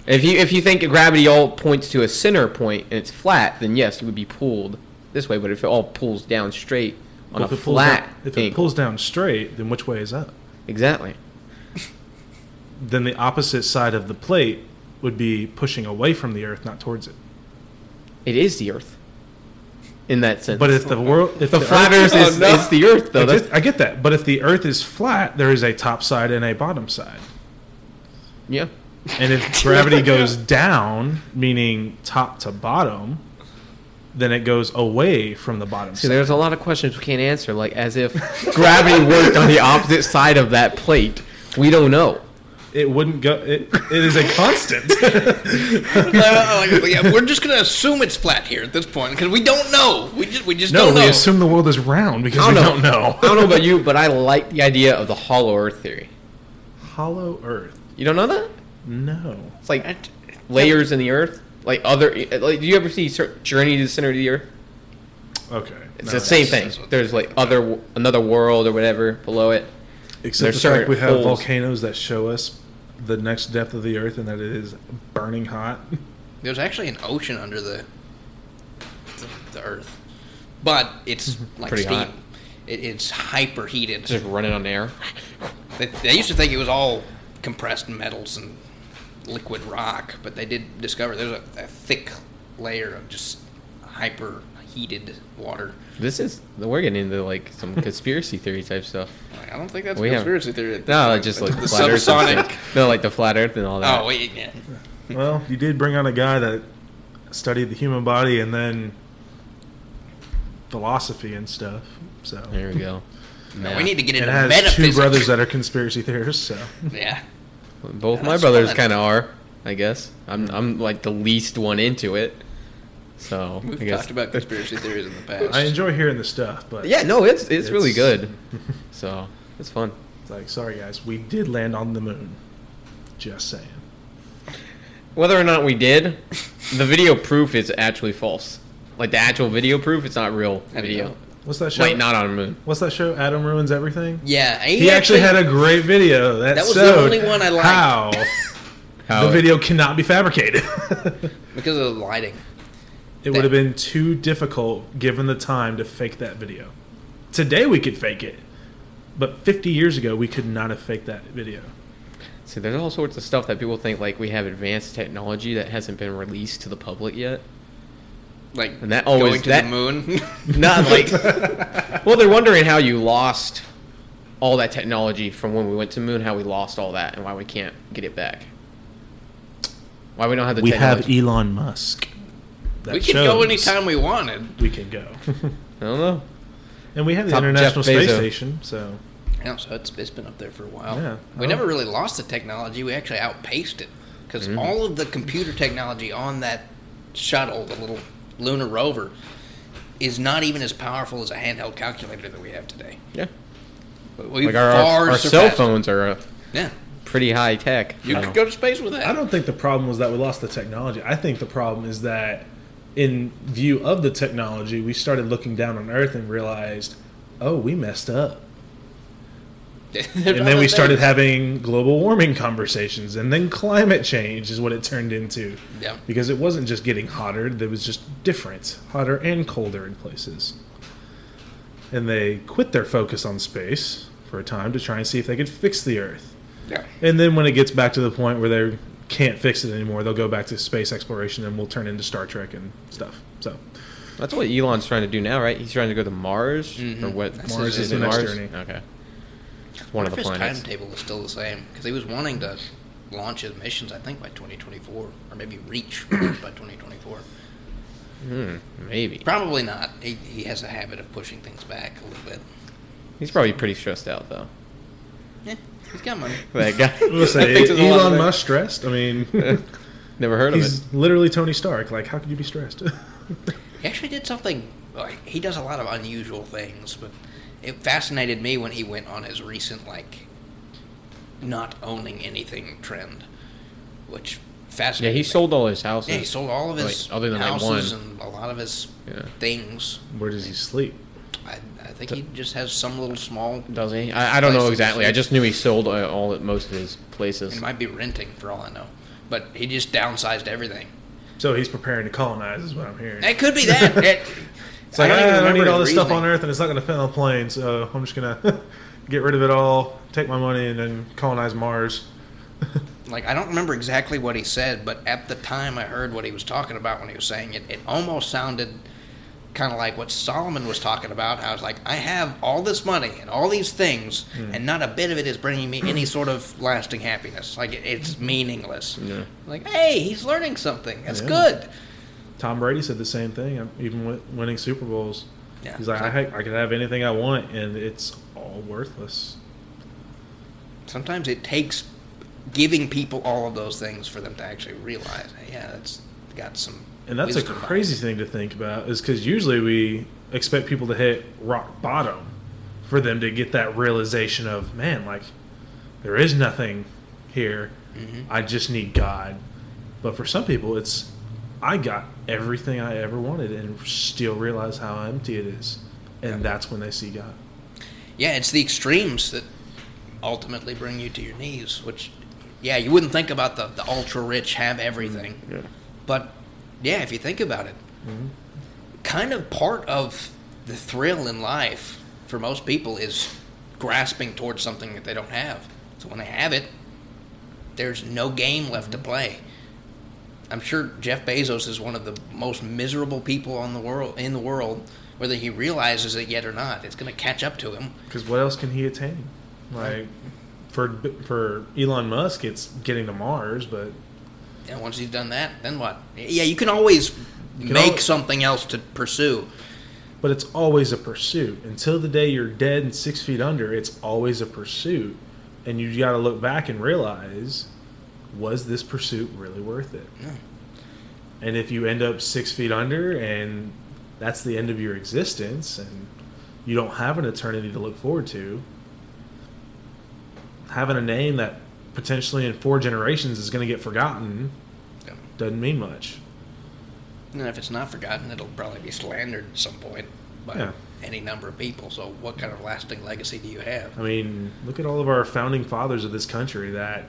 [SPEAKER 2] If you if you think gravity all points to a center point and it's flat, then yes, it would be pulled this way. But if it all pulls down straight on
[SPEAKER 1] Well,
[SPEAKER 2] a
[SPEAKER 1] if
[SPEAKER 2] flat
[SPEAKER 1] down, if it
[SPEAKER 2] angle-
[SPEAKER 1] pulls down straight, then which way is up?
[SPEAKER 2] exactly.
[SPEAKER 1] Then the opposite side of the plate would be pushing away from the Earth, not towards it.
[SPEAKER 2] It is the Earth. In that sense,
[SPEAKER 1] But if the world, if
[SPEAKER 2] the flat Earth is,
[SPEAKER 3] Oh, no.
[SPEAKER 2] is the Earth, though.
[SPEAKER 1] I,
[SPEAKER 2] That's,
[SPEAKER 1] I get that. But if the Earth is flat, there is a top side and a bottom side.
[SPEAKER 2] yeah.
[SPEAKER 1] And if gravity goes down, meaning top to bottom, then it goes away from the bottom
[SPEAKER 2] See,
[SPEAKER 1] side.
[SPEAKER 2] there's a lot of questions we can't answer, like as if gravity worked on the opposite side of that plate. We don't know.
[SPEAKER 1] It wouldn't go. It, it is a constant.
[SPEAKER 3] Uh, like, yeah, we're just gonna assume it's flat here at this point because we don't know. We just we just
[SPEAKER 1] no,
[SPEAKER 3] don't know.
[SPEAKER 1] we assume the world is round because we
[SPEAKER 2] don't know.
[SPEAKER 1] don't know.
[SPEAKER 2] I don't know about you, but I like the idea of the hollow Earth theory.
[SPEAKER 1] Hollow Earth.
[SPEAKER 2] You don't know that?
[SPEAKER 1] No.
[SPEAKER 2] It's like layers in the Earth, like other. Like, do you ever see Journey to the Center of the Earth?
[SPEAKER 1] Okay.
[SPEAKER 2] It's
[SPEAKER 1] no.
[SPEAKER 2] the same thing. There's like other another world or whatever below it.
[SPEAKER 1] Except
[SPEAKER 2] there's
[SPEAKER 1] the fact we have
[SPEAKER 2] holes.
[SPEAKER 1] volcanoes that show us the next depth of the Earth and that it is burning hot.
[SPEAKER 3] There's actually an ocean under the the, the Earth, but it's like
[SPEAKER 2] Pretty
[SPEAKER 3] steam.
[SPEAKER 2] hot.
[SPEAKER 3] It, it's hyper heated.
[SPEAKER 2] Just running on air.
[SPEAKER 3] They, they used to think it was all compressed metals and liquid rock, but they did discover there's a, a thick layer of just hyper heated water.
[SPEAKER 2] This is we're getting into like some conspiracy theory type stuff.
[SPEAKER 3] Like, I don't think that's
[SPEAKER 2] We
[SPEAKER 3] a
[SPEAKER 2] have-
[SPEAKER 3] conspiracy theory. at
[SPEAKER 2] No,
[SPEAKER 3] point.
[SPEAKER 2] just like
[SPEAKER 3] the
[SPEAKER 2] the flat Earth. and
[SPEAKER 3] subsonic.
[SPEAKER 2] stuff. No, like the flat Earth and all that.
[SPEAKER 3] Oh wait, yeah.
[SPEAKER 1] well, you did bring on a guy that studied the human body and then philosophy and stuff. So
[SPEAKER 2] There we go.
[SPEAKER 3] No,
[SPEAKER 2] Yeah.
[SPEAKER 3] we need to get into
[SPEAKER 1] it
[SPEAKER 3] into
[SPEAKER 1] has
[SPEAKER 3] metaphysics.
[SPEAKER 1] two brothers that are conspiracy theorists. So
[SPEAKER 3] Yeah.
[SPEAKER 2] Both
[SPEAKER 3] Yeah,
[SPEAKER 2] my brothers kind of are, I guess. I'm hmm. I'm like the least one into it. So
[SPEAKER 3] We've
[SPEAKER 2] I guess.
[SPEAKER 3] talked about conspiracy theories in the past.
[SPEAKER 1] I enjoy hearing the stuff, but
[SPEAKER 2] Yeah, no, it's it's, really good. So it's fun.
[SPEAKER 1] it's like, sorry guys, we did land on the moon. Just saying.
[SPEAKER 2] Whether or not we did, the video proof is actually false. like the actual video proof. It's not real
[SPEAKER 3] I
[SPEAKER 2] video.
[SPEAKER 3] Know.
[SPEAKER 1] What's that show?
[SPEAKER 2] Wait, not on the moon.
[SPEAKER 1] What's that show? Adam ruins everything.
[SPEAKER 3] Yeah,
[SPEAKER 1] He, actually, had a great video that,
[SPEAKER 3] That was the only one I liked.
[SPEAKER 1] how
[SPEAKER 2] How
[SPEAKER 1] the video cannot be fabricated.
[SPEAKER 3] because of the lighting.
[SPEAKER 1] it would have been too difficult given the time to fake that video. Today we could fake it, but 50 years ago we could not have faked that video.
[SPEAKER 2] See, there's all sorts of stuff that people think like we have advanced technology that hasn't been released to the public yet.
[SPEAKER 3] Like
[SPEAKER 2] And that always-
[SPEAKER 3] going to
[SPEAKER 2] that-
[SPEAKER 3] the moon.
[SPEAKER 2] Not like. well, they're wondering how you lost all that technology from when we went to the moon. How we lost all that, and why we can't get it back. Why we don't have the
[SPEAKER 1] we have. Elon Musk. That
[SPEAKER 3] we can go
[SPEAKER 1] shows
[SPEAKER 3] anytime we wanted.
[SPEAKER 1] We can go,
[SPEAKER 2] I don't know.
[SPEAKER 1] and we have the
[SPEAKER 2] Top
[SPEAKER 1] International Space Station. So
[SPEAKER 3] Yeah, so it's, it's been up there for a while.
[SPEAKER 1] Yeah.
[SPEAKER 3] We
[SPEAKER 1] Oh.
[SPEAKER 3] never really lost the technology. We actually outpaced it because
[SPEAKER 2] Mm-hmm.
[SPEAKER 3] all of the computer technology on that shuttle, the little lunar rover, is not even as powerful as a handheld calculator that we have today.
[SPEAKER 2] Yeah.
[SPEAKER 3] But we
[SPEAKER 2] Like our,
[SPEAKER 3] far
[SPEAKER 2] our cell phones are uh,
[SPEAKER 3] Yeah,
[SPEAKER 2] pretty high tech.
[SPEAKER 3] you could go to space with that.
[SPEAKER 1] I don't think the problem was that we lost the technology. I think the problem is that, in view of the technology, we started looking down on Earth and realized, oh, we messed up. and then we started having global warming conversations, and then climate change is what it turned into.
[SPEAKER 3] Yeah.
[SPEAKER 1] Because it wasn't just getting hotter; it was just different, hotter and colder in places. And they quit their focus on space for a time to try and see if they could fix the Earth.
[SPEAKER 3] Yeah.
[SPEAKER 1] And then when it gets back to the point where they can't fix it anymore, they'll go back to space exploration and we'll turn into Star Trek and stuff. So
[SPEAKER 2] That's what Elon's trying to do now, right? He's trying to go to Mars or
[SPEAKER 3] Mhm.
[SPEAKER 2] what?
[SPEAKER 3] That's
[SPEAKER 1] Mars is the
[SPEAKER 2] it
[SPEAKER 1] next
[SPEAKER 2] Mars?
[SPEAKER 1] journey.
[SPEAKER 2] Okay. One of the
[SPEAKER 3] his
[SPEAKER 2] planets.
[SPEAKER 3] timetable is still the same because he was wanting to launch his missions, I think, by 2024, or maybe reach by 2024.
[SPEAKER 2] Hmm, maybe.
[SPEAKER 3] Probably not. He, he has a habit of pushing things back a little bit.
[SPEAKER 2] He's probably pretty stressed out though.
[SPEAKER 3] Yeah, he's got money.
[SPEAKER 2] That guy.
[SPEAKER 1] we'll say
[SPEAKER 2] Fixes a lot of
[SPEAKER 1] Elon. Musk stressed. I mean,
[SPEAKER 2] Never heard of it.
[SPEAKER 1] he's literally Tony Stark. Like, how could you be stressed?
[SPEAKER 3] He actually did something. Like, he does a lot of unusual things, but it fascinated me when he went on his recent like not owning anything trend, which fascinated Yeah,
[SPEAKER 2] he
[SPEAKER 3] me.
[SPEAKER 2] sold all his houses.
[SPEAKER 3] Yeah, he sold all of his
[SPEAKER 2] Like, other than that
[SPEAKER 3] houses
[SPEAKER 2] one.
[SPEAKER 3] and a lot of his
[SPEAKER 2] Yeah.
[SPEAKER 3] things.
[SPEAKER 1] Where does he sleep?
[SPEAKER 3] I, I think he just has some little small.
[SPEAKER 2] Does he? I, I don't know exactly. I just knew he sold uh, all most of his places.
[SPEAKER 3] He might be renting for all I know, but he just downsized everything.
[SPEAKER 1] So he's preparing to colonize, is what I'm hearing.
[SPEAKER 3] It could be that. It-
[SPEAKER 1] It's like,
[SPEAKER 3] I don't even
[SPEAKER 1] I
[SPEAKER 3] remember
[SPEAKER 1] need all
[SPEAKER 3] his
[SPEAKER 1] this stuff on Earth, and it's not going to fit on a plane, so I'm just going to get rid of it all, take my money, and then colonize Mars.
[SPEAKER 3] like I don't remember exactly what he said, but at the time I heard what he was talking about when he was saying it. It almost sounded kind of like what Solomon was talking about. I was like, I have all this money and all these things,
[SPEAKER 1] Hmm.
[SPEAKER 3] and not a bit of it is bringing me any sort of lasting happiness. Like it, it's meaningless.
[SPEAKER 2] Yeah.
[SPEAKER 3] Like, hey, he's learning something. That's
[SPEAKER 1] Yeah.
[SPEAKER 3] good.
[SPEAKER 1] Tom Brady said the same thing, um, even with winning Super Bowls.
[SPEAKER 3] Yeah.
[SPEAKER 1] He's like, I, ha- I could have anything I want, and it's all worthless.
[SPEAKER 3] Sometimes it takes giving people all of those things for them to actually realize, hey, yeah, that's got some.
[SPEAKER 1] And that's a crazy thing to think about, is because usually we expect people to hit rock bottom for them to get that realization of, man, like, there is nothing here.
[SPEAKER 3] Mhm.
[SPEAKER 1] I just need God. But for some people, it's, I got everything I ever wanted and still realize how empty it is. And
[SPEAKER 3] Yeah.
[SPEAKER 1] that's when they see God.
[SPEAKER 3] Yeah, it's the extremes that ultimately bring you to your knees. Which, yeah, you wouldn't think about the, the ultra rich have everything, mm-hmm.
[SPEAKER 2] Yeah.
[SPEAKER 3] but yeah, if you think about it, mm-hmm. kind of part of the thrill in life for most people is grasping towards something that they don't have. So when they have it, there's no game left to mm-hmm. play. I'm sure Jeff Bezos is one of the most miserable people on the world in the world, whether he realizes it yet or not. It's going to catch up to him.
[SPEAKER 1] Because what else can he attain? Like, for for Elon Musk, it's getting to Mars, but
[SPEAKER 3] And once he's done that, then what? Yeah, you can always
[SPEAKER 1] can
[SPEAKER 3] make something else to pursue.
[SPEAKER 1] but it's always a pursuit until the day you're dead and six feet under. It's always a pursuit, and you got to look back and realize, was this pursuit really worth it?
[SPEAKER 3] Yeah.
[SPEAKER 1] And if you end up six feet under, and that's the end of your existence, and you don't have an eternity to look forward to, having a name that potentially in four generations is going to get forgotten
[SPEAKER 3] Yeah.
[SPEAKER 1] doesn't mean much.
[SPEAKER 3] And if it's not forgotten, it'll probably be slandered at some point by
[SPEAKER 1] Yeah.
[SPEAKER 3] any number of people. So, what kind of lasting legacy do you have?
[SPEAKER 1] I mean, look at all of our founding fathers of this country that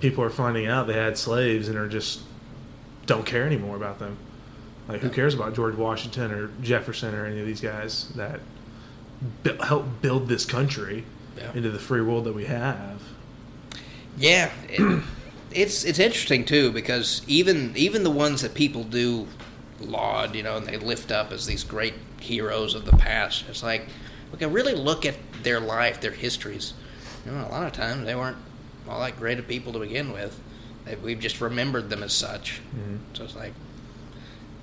[SPEAKER 1] people are finding out they had slaves and are just don't care anymore about them. Like, who cares about George Washington or Jefferson or any of these guys that bu- helped build this country
[SPEAKER 3] Yeah.
[SPEAKER 1] into the free world that we have?
[SPEAKER 3] Yeah, it, it's it's interesting too because even even the ones that people do laud, you know, and they lift up as these great heroes of the past. It's like we can really look at their life, their histories. You know, a lot of times they weren't all that great of people to begin with. We've just remembered them as such. Mm-hmm. So it's like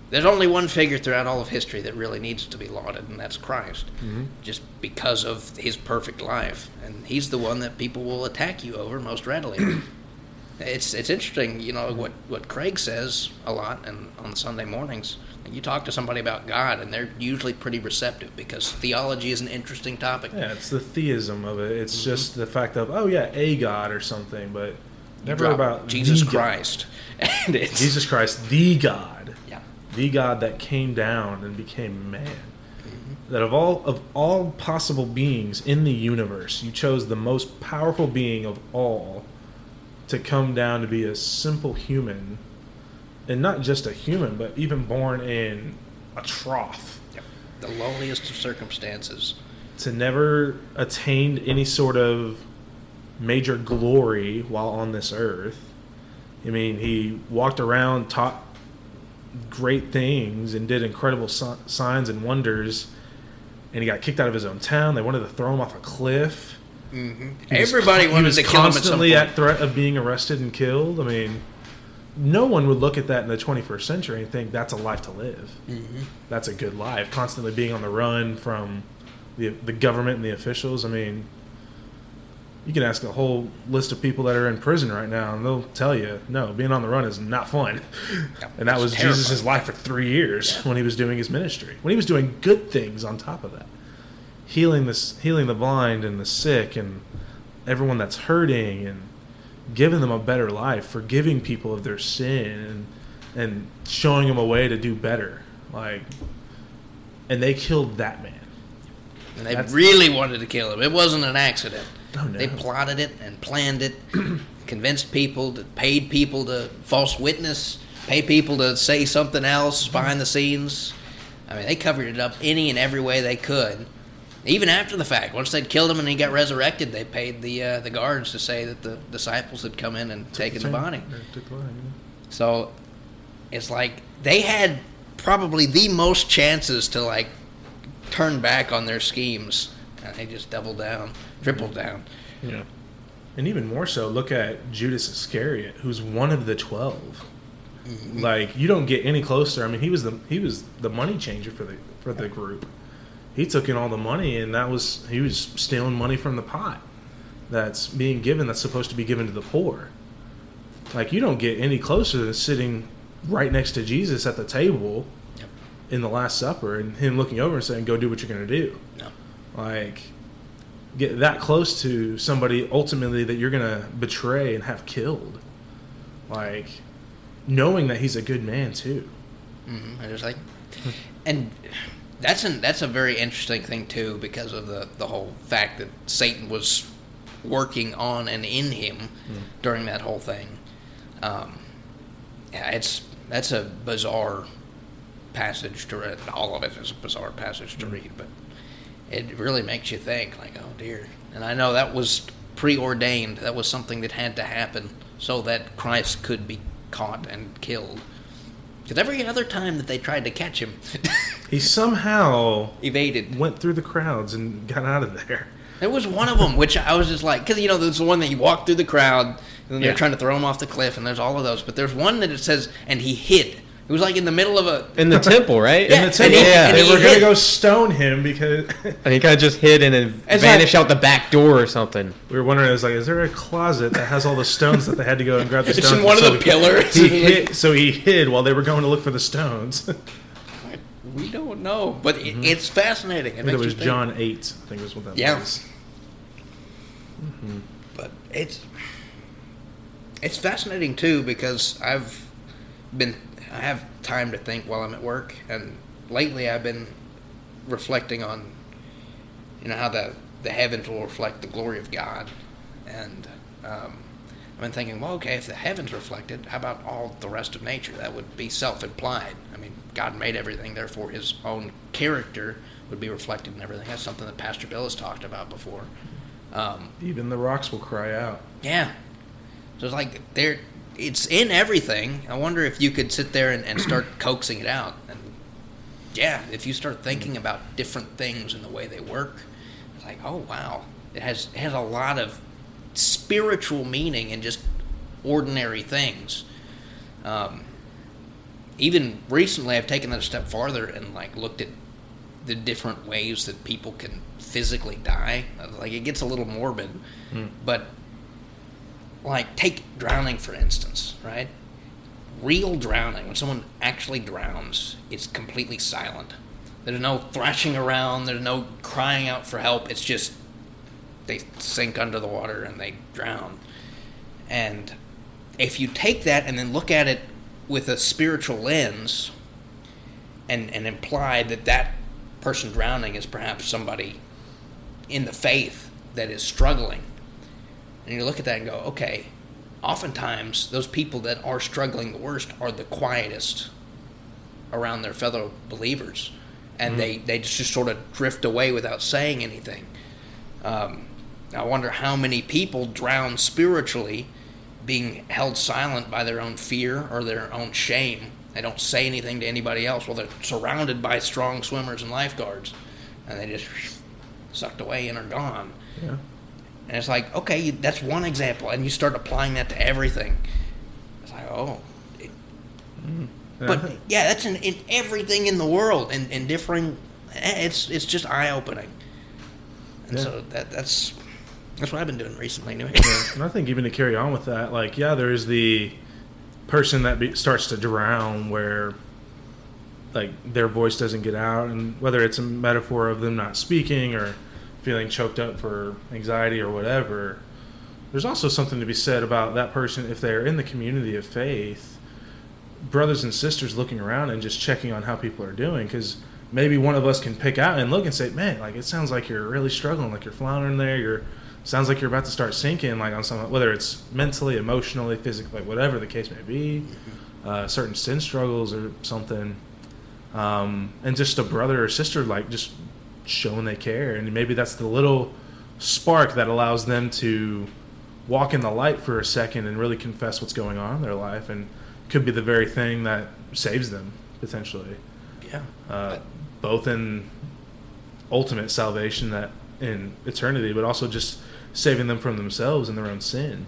[SPEAKER 3] there's only one figure throughout all of history that really needs to be lauded, and that's Christ. Mm-hmm. Just because of his perfect life, and he's the one that people will attack you over most readily. it's it's interesting, you know what what Craig says a lot, and on Sunday mornings, you talk to somebody about God, and they're usually pretty receptive because theology is an interesting topic.
[SPEAKER 1] Yeah, it's the theism of it. It's mm-hmm. just the fact of, oh, yeah, a God or something, but never about
[SPEAKER 3] Jesus. Christ, and it's
[SPEAKER 1] Jesus Christ, the God.
[SPEAKER 3] yeah.
[SPEAKER 1] the God that came down and became man. Mm-hmm. That of all of all possible beings in the universe, you chose the most powerful being of all to come down to be a simple human, and not just a human, but even born in a trough,
[SPEAKER 3] Yep. The lowliest of circumstances.
[SPEAKER 1] to never attained any sort of major glory while on this earth. I mean, he walked around, taught great things, and did incredible si- signs and wonders. And he got kicked out of his own town. They wanted to throw him off a cliff.
[SPEAKER 3] hmm
[SPEAKER 1] He was
[SPEAKER 3] Everybody wanted
[SPEAKER 1] was
[SPEAKER 3] to kill him
[SPEAKER 1] constantly at threat of being arrested and killed. I mean, no one would look at that in the 21st century and think that's a life to live.
[SPEAKER 3] Mhm.
[SPEAKER 1] That's a good life. Constantly being on the run from the the government and the officials. I mean, you can ask a whole list of people that are in prison right now, and they'll tell you, no, being on the run is not fun. And that was
[SPEAKER 3] terrifying.
[SPEAKER 1] Jesus' life for three years when he was doing his ministry. When he was doing good things on top of that, healing this, healing the blind and the sick, and everyone that's hurting, and giving them a better life, forgiving people of their sin, and and showing them a way to do better. Like, and they killed that man.
[SPEAKER 3] And they
[SPEAKER 1] That's-
[SPEAKER 3] really wanted to kill him. It wasn't an accident.
[SPEAKER 1] Oh, no.
[SPEAKER 3] They plotted it and planned it, convinced people, to, paid people to false witness, pay people to say something else behind the scenes. I mean, they covered it up any and every way they could. Even after the fact, once they'd killed him and he got resurrected, they paid the uh, the guards to say that the disciples had come in and taken the body.
[SPEAKER 1] Took the body,
[SPEAKER 3] So it's like they had probably the most chances to like turn back on their schemes, and they just doubled down, tripled down.
[SPEAKER 1] Yeah. And even more so, look at Judas Iscariot, who's one of the 12 Like you don't get any closer. I mean, he was the he was the money changer for the for the group. He took in all the money, and that was he was stealing money from the pot that's being given that's supposed to be given to the poor. Like you don't get any closer than sitting right next to Jesus at the table
[SPEAKER 3] Yep.
[SPEAKER 1] in the Last Supper, and him looking over and saying, "Go do what you're going to do."
[SPEAKER 3] No.
[SPEAKER 1] like get that close to somebody ultimately that you're gonna betray and have killed like knowing that he's a good man too
[SPEAKER 3] hmm I just like, and that's an that's a very interesting thing too because of the the whole fact that Satan was working on and in him during that whole thing. Um, yeah, it's that's a bizarre passage to read. All of it is a bizarre passage to read, but it really makes you think, like, oh dear. And I know that was preordained. That was something that had to happen so that Christ could be caught and killed. Because every other time that they tried to catch him,
[SPEAKER 1] he somehow
[SPEAKER 3] evaded.
[SPEAKER 1] went through the crowds and got out of there
[SPEAKER 3] There was one of them, which I was just like, because you know, there's the one that you walk through the crowd, and then they're
[SPEAKER 2] Yeah.
[SPEAKER 3] trying to throw him off the cliff, and there's all of those. But there's one that it says, and he hid. It was like in the middle of a.
[SPEAKER 2] in the temple, right?
[SPEAKER 3] Yeah,
[SPEAKER 1] in the
[SPEAKER 3] and
[SPEAKER 1] temple
[SPEAKER 3] he-
[SPEAKER 2] yeah.
[SPEAKER 3] and
[SPEAKER 1] they
[SPEAKER 3] he
[SPEAKER 1] were gonna go stone him because
[SPEAKER 2] And he kind of just hid and then
[SPEAKER 3] It's
[SPEAKER 2] vanished
[SPEAKER 3] like-
[SPEAKER 2] out the back door or something.
[SPEAKER 1] we were wondering, I was like, is there a closet that has all the stones that they had to go and grab the
[SPEAKER 3] It's
[SPEAKER 1] stones?
[SPEAKER 3] in one of
[SPEAKER 1] So
[SPEAKER 3] the
[SPEAKER 1] he-
[SPEAKER 3] pillars.
[SPEAKER 1] He hid, so he hid while they were going to look for the stones.
[SPEAKER 3] We don't know, but it, mm-hmm. it's fascinating. It
[SPEAKER 1] I think it
[SPEAKER 3] you
[SPEAKER 1] was
[SPEAKER 3] think.
[SPEAKER 1] John eight. I think was what that
[SPEAKER 3] Yeah.
[SPEAKER 1] was. Mm-hmm.
[SPEAKER 3] but it's it's fascinating too because I've been I have time to think while I'm at work, and lately I've been reflecting on, you know, how the the heavens will reflect the glory of God, and um, I've been thinking, well, okay, if the heavens reflected, how about all the rest of nature? That would be self-implied. I mean, God made everything, therefore His own character would be reflected in everything. That's something that Pastor Bill has talked about before. Um,
[SPEAKER 1] Even the rocks will cry out.
[SPEAKER 3] yeah. So it's like there, it's in everything. I wonder if you could sit there and, and start coaxing it out. And yeah, if you start thinking about different things and the way they work, it's like, oh wow, it has it has a lot of spiritual meaning in just ordinary things. Um, even recently, I've taken that a step farther and like looked at the different ways that people can physically die. Like it gets a little morbid, but like take drowning for instance, right? Real drowning, when someone actually drowns, it's completely silent. There's no thrashing around, there's no crying out for help. It's just they sink under the water and they drown. And if you take that and then look at it with a spiritual lens and, and imply that that person drowning is perhaps somebody in the faith that is struggling, and you look at that and go, okay, oftentimes those people that are struggling the worst are the quietest around their fellow believers. And they, they just sort of drift away without saying anything. Um, I wonder how many people drown spiritually being held silent by their own fear or their own shame. They don't say anything to anybody else. Well, they're surrounded by strong swimmers and lifeguards, and they just sucked away and are gone.
[SPEAKER 1] Yeah.
[SPEAKER 3] And it's like, okay, that's one example, and you start applying that to everything. It's like, oh, it- but yeah, that's in, in everything in the world, and in, differing. eh, It's it's just eye opening, and
[SPEAKER 1] Yeah.
[SPEAKER 3] so that that's that's what I've been doing recently. Anyway.
[SPEAKER 1] And I think even to carry on with that, like, yeah, there is the person that be, starts to drown where, like, their voice doesn't get out, and whether it's a metaphor of them not speaking or feeling choked up for anxiety or whatever, there's also something to be said about that person if they're in the community of faith, brothers and sisters looking around and just checking on how people are doing, because maybe one of us can pick out and look and say, man, like, it sounds like you're really struggling, like you're floundering there, you're sounds like you're about to start sinking like on some whether it's mentally emotionally physically whatever the case may be uh, certain sin struggles or something um, and just a brother or sister like just showing they care and maybe that's the little spark that allows them to walk in the light for a second and really confess what's going on in their life and could be the very thing that saves them potentially
[SPEAKER 3] yeah.
[SPEAKER 1] uh, both in ultimate salvation that in eternity, but also just saving them from themselves and their own sin.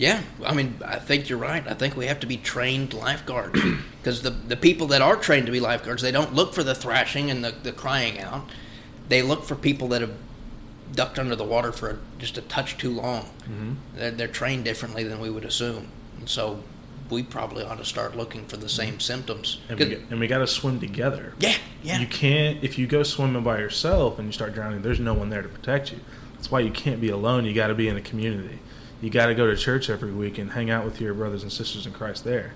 [SPEAKER 3] Yeah, I mean, I think you're right. I think we have to be trained lifeguards because the the people that are trained to be lifeguards, they don't look for the thrashing and the, the crying out. They look for people that have ducked under the water for a, just a touch too long.
[SPEAKER 1] Mm-hmm.
[SPEAKER 3] They're, they're trained differently than we would assume, and so we probably ought to start looking for the same symptoms.
[SPEAKER 1] And we, and we got to swim together.
[SPEAKER 3] yeah, yeah,
[SPEAKER 1] You can't if you go swimming by yourself and you start drowning. There's no one there to protect you. That's why you can't be alone. You got to be in a community. You got to go to church every week and hang out with your brothers and sisters in Christ there.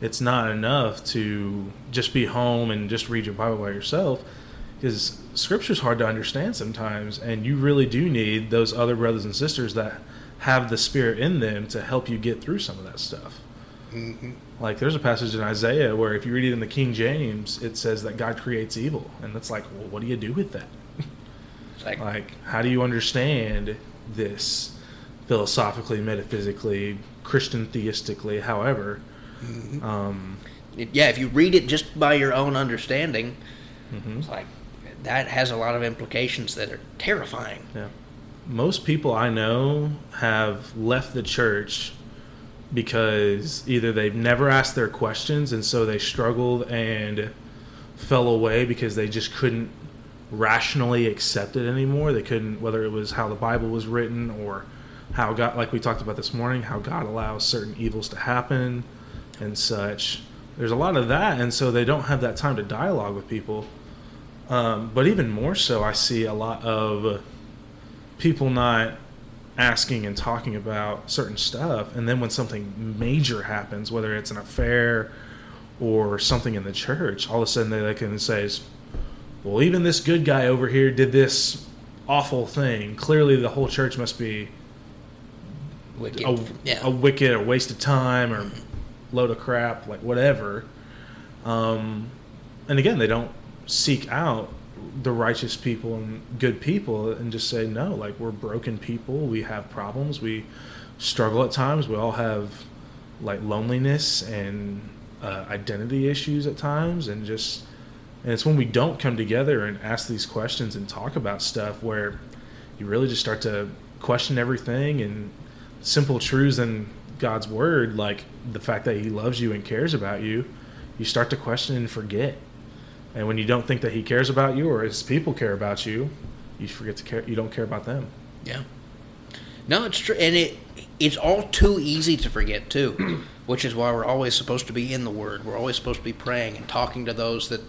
[SPEAKER 1] It's not enough to just be home and just read your Bible by yourself because scripture's hard to understand sometimes and you really do need those other brothers and sisters that have the spirit in them to help you get through some of that stuff.
[SPEAKER 3] hmm
[SPEAKER 1] Like there's a passage in Isaiah where if you read it in the King James, it says that God creates evil, and it's like, well, what do you do with that?
[SPEAKER 3] Like,
[SPEAKER 1] Like, how do you understand this philosophically, metaphysically, Christian theistically, however?
[SPEAKER 3] mhm.
[SPEAKER 1] Um,
[SPEAKER 3] yeah, if you read it just by your own understanding,
[SPEAKER 1] mhm.
[SPEAKER 3] it's like that has a lot of implications that are terrifying.
[SPEAKER 1] Yeah. Most people I know have left the church because either they've never asked their questions and so they struggled and fell away because they just couldn't rationally accept it anymore. They couldn't, whether it was how the Bible was written or how God, like we talked about this morning, how God allows certain evils to happen and such. There's a lot of that, and so they don't have that time to dialogue with people. Um, but even more so, I see a lot of people not asking and talking about certain stuff and then when something major happens whether it's an affair or something in the church, all of a sudden they, they can say, well, even this good guy over here did this awful thing. Clearly, the whole church must be
[SPEAKER 3] Wicked.
[SPEAKER 1] a,
[SPEAKER 3] yeah.
[SPEAKER 1] a wicked, a waste of time, or load of crap, like whatever. Um, and again, they don't seek out the righteous people and good people and just say no. Like we're broken people. We have problems. We struggle at times. We all have like loneliness and uh, identity issues at times, and just and it's when we don't come together and ask these questions and talk about stuff where you really just start to question everything and simple truths in God's word, like the fact that He loves you and cares about you, you start to question and forget. And when you don't think that He cares about you or His people care about you, you forget to care. You don't care about them.
[SPEAKER 3] Yeah. No, it's true, and it it's all too easy to forget too, which is why we're always supposed to be in the Word. We're always supposed to be praying and talking to those that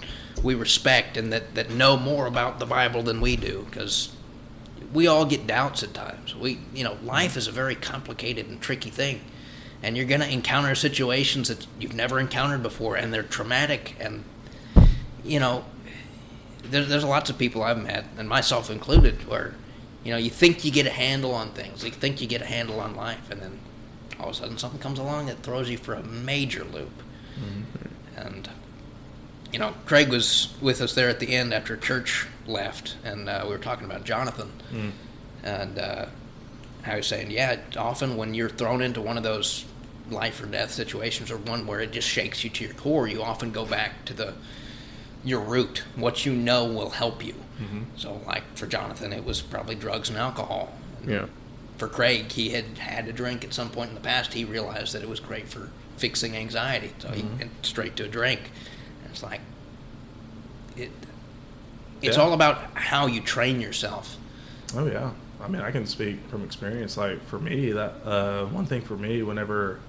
[SPEAKER 3] we respect and that that know more about the Bible than we do, because we all get doubts at times. We, you know, life is a very complicated and tricky thing, and you're going to encounter situations that you've never encountered before, and they're traumatic, and you know, there's there's lots of people I've met, and myself included, where you know, you think you get a handle on things, you think you get a handle on life, and then all of a sudden something comes along that throws you for a major loop. Mm-hmm. And you know, Craig was with us there at the end after church left, and uh, we were talking about Jonathan, and uh, I was saying, yeah, often when you're thrown into one of those life or death situations, or one where it just shakes you to your core, you often go back to the your root. What you know will help you. So, like for Jonathan, it was probably drugs and alcohol.
[SPEAKER 2] Yeah.
[SPEAKER 3] For Craig, he had had a drink at some point in the past. He realized that it was great for fixing anxiety, so he went straight to a drink. It's like it. It's
[SPEAKER 1] Yeah.
[SPEAKER 3] all about how you train yourself.
[SPEAKER 1] Oh yeah. I mean, I can speak from experience. Like for me, that uh, one thing for me, whenever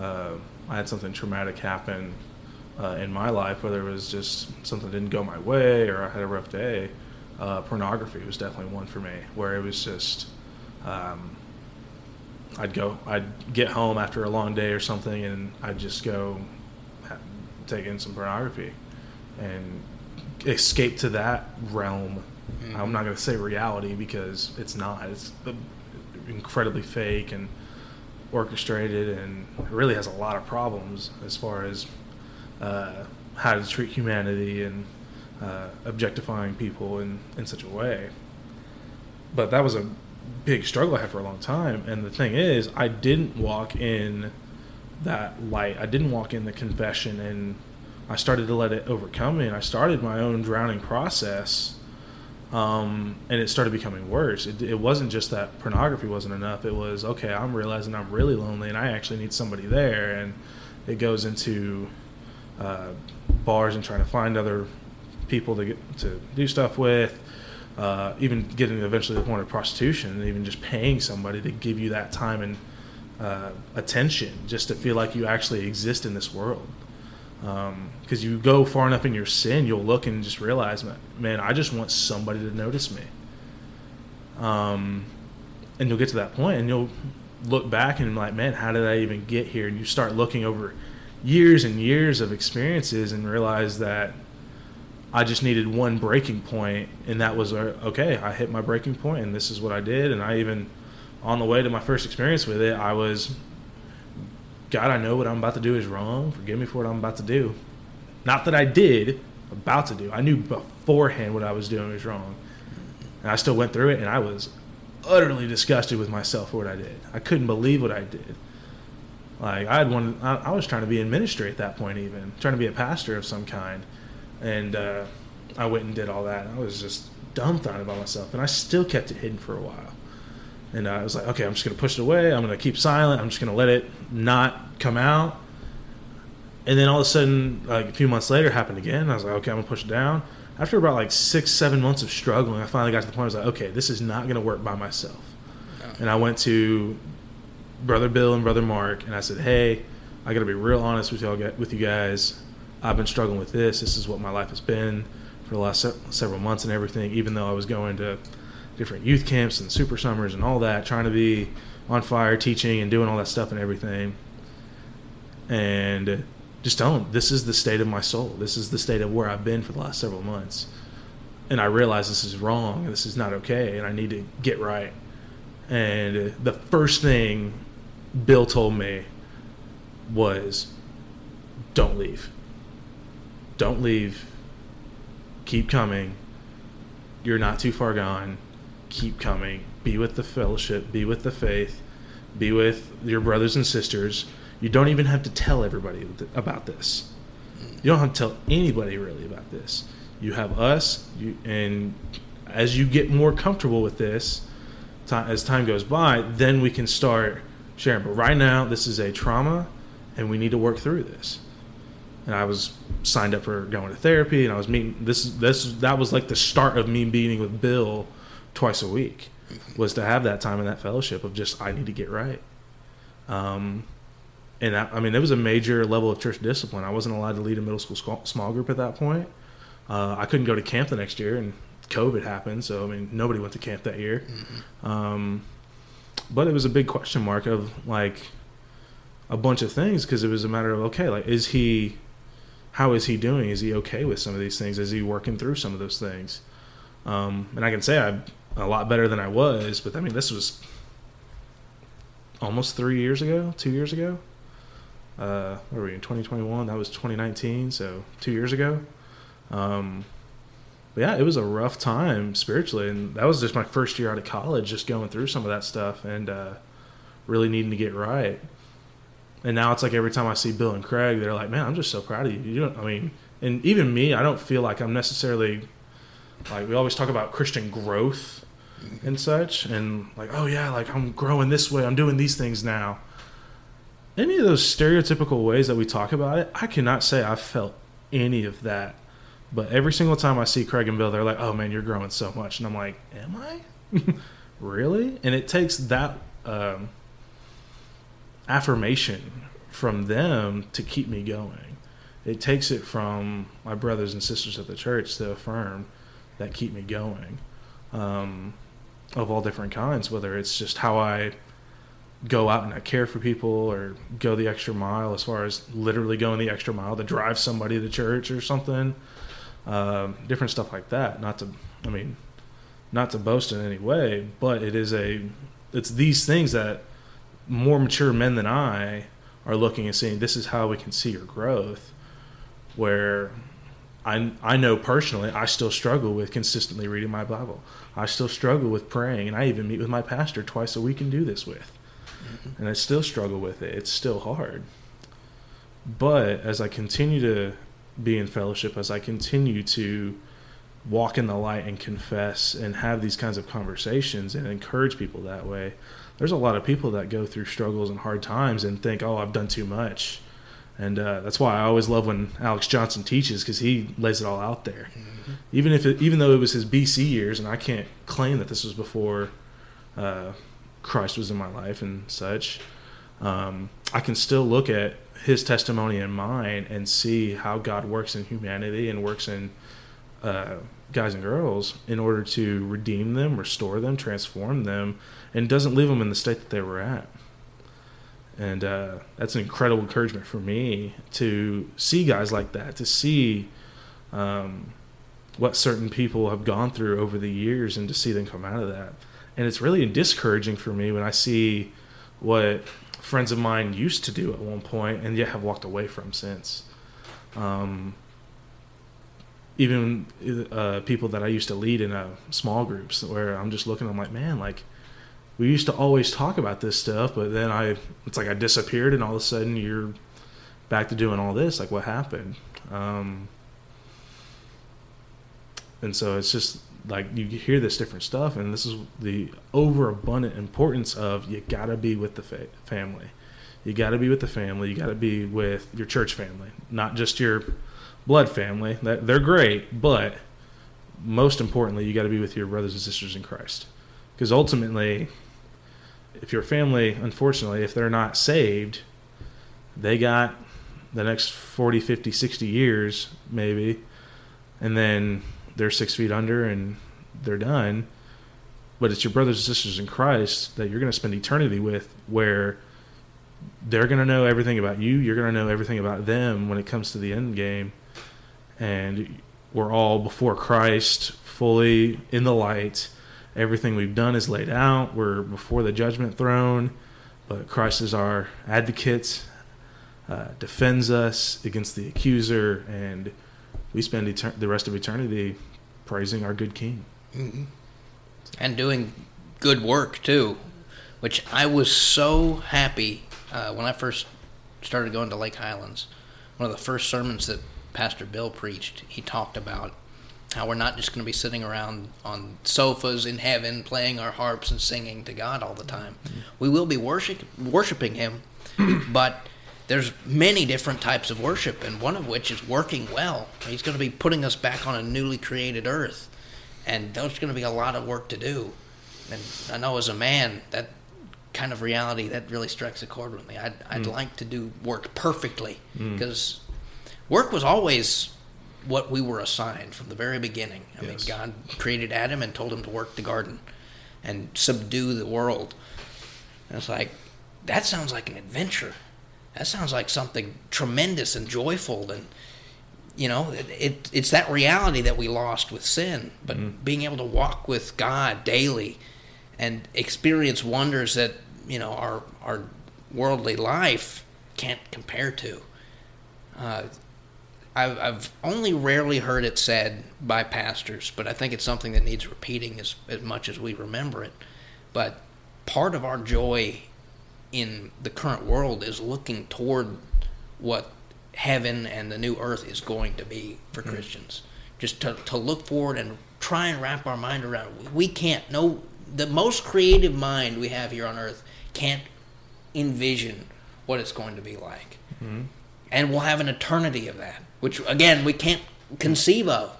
[SPEAKER 1] uh, I had something traumatic happen uh, in my life, whether it was just something didn't go my way or I had a rough day, uh, pornography was definitely one for me. Where it was just, um, I'd go, I'd get home after a long day or something, and I'd just go take in some pornography and escape to that realm. I'm not going to say reality because it's not. It's incredibly fake and orchestrated, and really has a lot of problems as far as uh, how to treat humanity and uh, objectifying people in, in such a way. But that was a big struggle I had for a long time. And the thing is, I didn't walk in that light. I didn't walk in the confession, and I started to let it overcome me. And I started my own drowning process um, and it started becoming worse. It, it wasn't just that pornography wasn't enough. It was okay. I'm realizing I'm really lonely, and I actually need somebody there. And it goes into uh, bars and trying to find other people to get to do stuff with. Uh, even getting eventually to the point of prostitution, and even just paying somebody to give you that time and uh, attention, just to feel like you actually exist in this world because you go far enough in your sin, you'll look and just realize, man, man I just want somebody to notice me. Um, and you'll get to that point, and you'll look back and be like, man, how did I even get here? And you start looking over years and years of experiences and realize that I just needed one breaking point, and that was uh, okay. I hit my breaking point, and this is what I did. And I even, on the way to my first experience with it, I was God, I know what I'm about to do is wrong. Forgive me for what I'm about to do. Not that I did, about to do. I knew beforehand what I was doing was wrong. And I still went through it, and I was utterly disgusted with myself for what I did. I couldn't believe what I did. Like, I had one, I, I was trying to be in ministry at that point, even, trying to be a pastor of some kind. And uh, I went and did all that. I was just dumbfounded by myself, and I still kept it hidden for a while. And I was like, okay, I'm just going to push it away. I'm going to keep silent. I'm just going to let it not come out. And then all of a sudden, like a few months later, it happened again. I was like, okay, I'm going to push it down. After about like six, seven months of struggling, I finally got to the point I was like, okay, this is not going to work by myself. And I went to Brother Bill and Brother Mark, and I said, hey, I got to be real honest with y'all, with you guys. I've been struggling with this. This is what my life has been for the last se- several months and everything, even though I was going to different youth camps and super summers and all that, trying to be on fire, teaching and doing all that stuff and everything. And just just don't. This is the state of my soul. This is the state of where I've been for the last several months. And I realize this is wrong and this is not okay and I need to get right. And the first thing Bill told me was don't leave. Don't leave. Keep coming. You're not too far gone. Keep coming. Be with the fellowship, be with the faith, be with your brothers and sisters. You don't even have to tell everybody about this. You don't have to tell anybody really about this. You have us, you, and as you get more comfortable with this, as time goes by, then we can start sharing. But right now, this is a trauma, and we need to work through this. And I was signed up for going to therapy, and I was meeting. This this that was like the start of me meeting with Bill twice a week, was to have that time in that fellowship of just I need to get right. Um, and I, I mean, it was a major level of church discipline. I wasn't allowed to lead a middle school small group at that point. Uh, I couldn't go to camp the next year, and COVID happened, so I mean nobody went to camp that year. Mm-hmm. Um, but it was a big question mark of like a bunch of things because it was a matter of okay, like is he, how is he doing? Is he okay with some of these things? Is he working through some of those things? Um, and I can say I'm a lot better than I was, but I mean this was almost three years ago, two years ago. Uh, where were we in 2021? That was 2019, so two years ago. Um, but yeah, it was a rough time spiritually, and that was just my first year out of college, just going through some of that stuff and uh, really needing to get right. And now it's like every time I see Bill and Craig, they're like, "Man, I'm just so proud of you." You don't, I mean, and even me, I don't feel like I'm necessarily like we always talk about Christian growth and such, and like, oh yeah, like I'm growing this way, I'm doing these things now. Any of those stereotypical ways that we talk about it, I cannot say I've felt any of that but every single time I see Craig and Bill, they're like, "Oh man, you're growing so much," and I'm like, "Am I? really?" And it takes that um, affirmation from them to keep me going. It takes it from my brothers and sisters at the church to affirm that keep me going, um, of all different kinds. Whether it's just how I go out and I care for people, or go the extra mile, as far as literally going the extra mile to drive somebody to church or something um, different stuff like that. Not to, I mean, not to boast in any way, but it is a, it's these things that more mature men than I are looking and seeing. this is how we can see your growth. Where I, I know personally, I still struggle with consistently reading my Bible. I still struggle with praying, and I even meet with my pastor twice a week and do this with. Mm-hmm. And I still struggle with it. It's still hard. But as I continue to be in fellowship, as I continue to walk in the light and confess and have these kinds of conversations and encourage people that way, there's a lot of people that go through struggles and hard times and think, oh, I've done too much. And uh, that's why I always love when Alex Johnson teaches because he lays it all out there. Mm-hmm. Even if it, even though it was his BC years, and I can't claim that this was before uh, Christ was in my life and such, um, I can still look at his testimony and mine and see how God works in humanity and works in uh, guys and girls in order to redeem them, restore them, transform them, and doesn't leave them in the state that they were at. And uh, that's an incredible encouragement for me to see guys like that, to see um, what certain people have gone through over the years and to see them come out of that. And it's really discouraging for me when I see what friends of mine used to do at one point and yet have walked away from since. Um, even uh, people that I used to lead in uh, small groups where I'm just looking, I'm like, man, like we used to always talk about this stuff, but then I, it's like I disappeared and all of a sudden you're back to doing all this. Like what happened? Um, and so it's just like you hear this different stuff and this is the overabundant importance of you got to be with the fa- family you got to be with the family you got to be with your church family not just your blood family that they're great but most importantly you got to be with your brothers and sisters in christ because ultimately if your family unfortunately if they're not saved they got the next 40 50 60 years maybe and then they're six feet under and they're done. But it's your brothers and sisters in Christ that you're going to spend eternity with, where they're going to know everything about you. You're going to know everything about them when it comes to the end game. And we're all before Christ, fully in the light. Everything we've done is laid out. We're before the judgment throne. But Christ is our advocate, uh, defends us against the accuser, and we spend etern- the rest of eternity praising our good King.
[SPEAKER 3] and doing good work too, which I was so happy uh, when I first started going to Lake Highlands. One of the first sermons that Pastor Bill preached, he talked about how we're not just going to be sitting around on sofas in heaven playing our harps and singing to God all the time. Mm-hmm. We will be worship, worshiping Him, but there's many different types of worship, and one of which is working well. He's going to be putting us back on a newly created earth, and there's going to be a lot of work to do. And I know as a man, that kind of reality that really strikes a chord with me. I'd, I'd mm. like to do work perfectly mm. because work was always what we were assigned from the very beginning. I
[SPEAKER 1] Yes.
[SPEAKER 3] mean, God created Adam and told him to work the garden and subdue the world. And it's like, that sounds like an adventure. That sounds like something tremendous and joyful. And, you know, it, it, it's that reality that we lost with sin. But being able to walk with God daily and experience wonders that, you know, our, our worldly life can't compare to. Uh, I've, I've only rarely heard it said by pastors, but I think it's something that needs repeating as, as much as we remember it. But part of our joy in the current world is looking toward what heaven and the new earth is going to be for hmm. Christians. Just to, to look forward and try and wrap our mind around it. We can't, no, the most creative mind we have here on earth can't envision what it's going to be like hmm. and we'll have an eternity of that, which again we can't conceive of.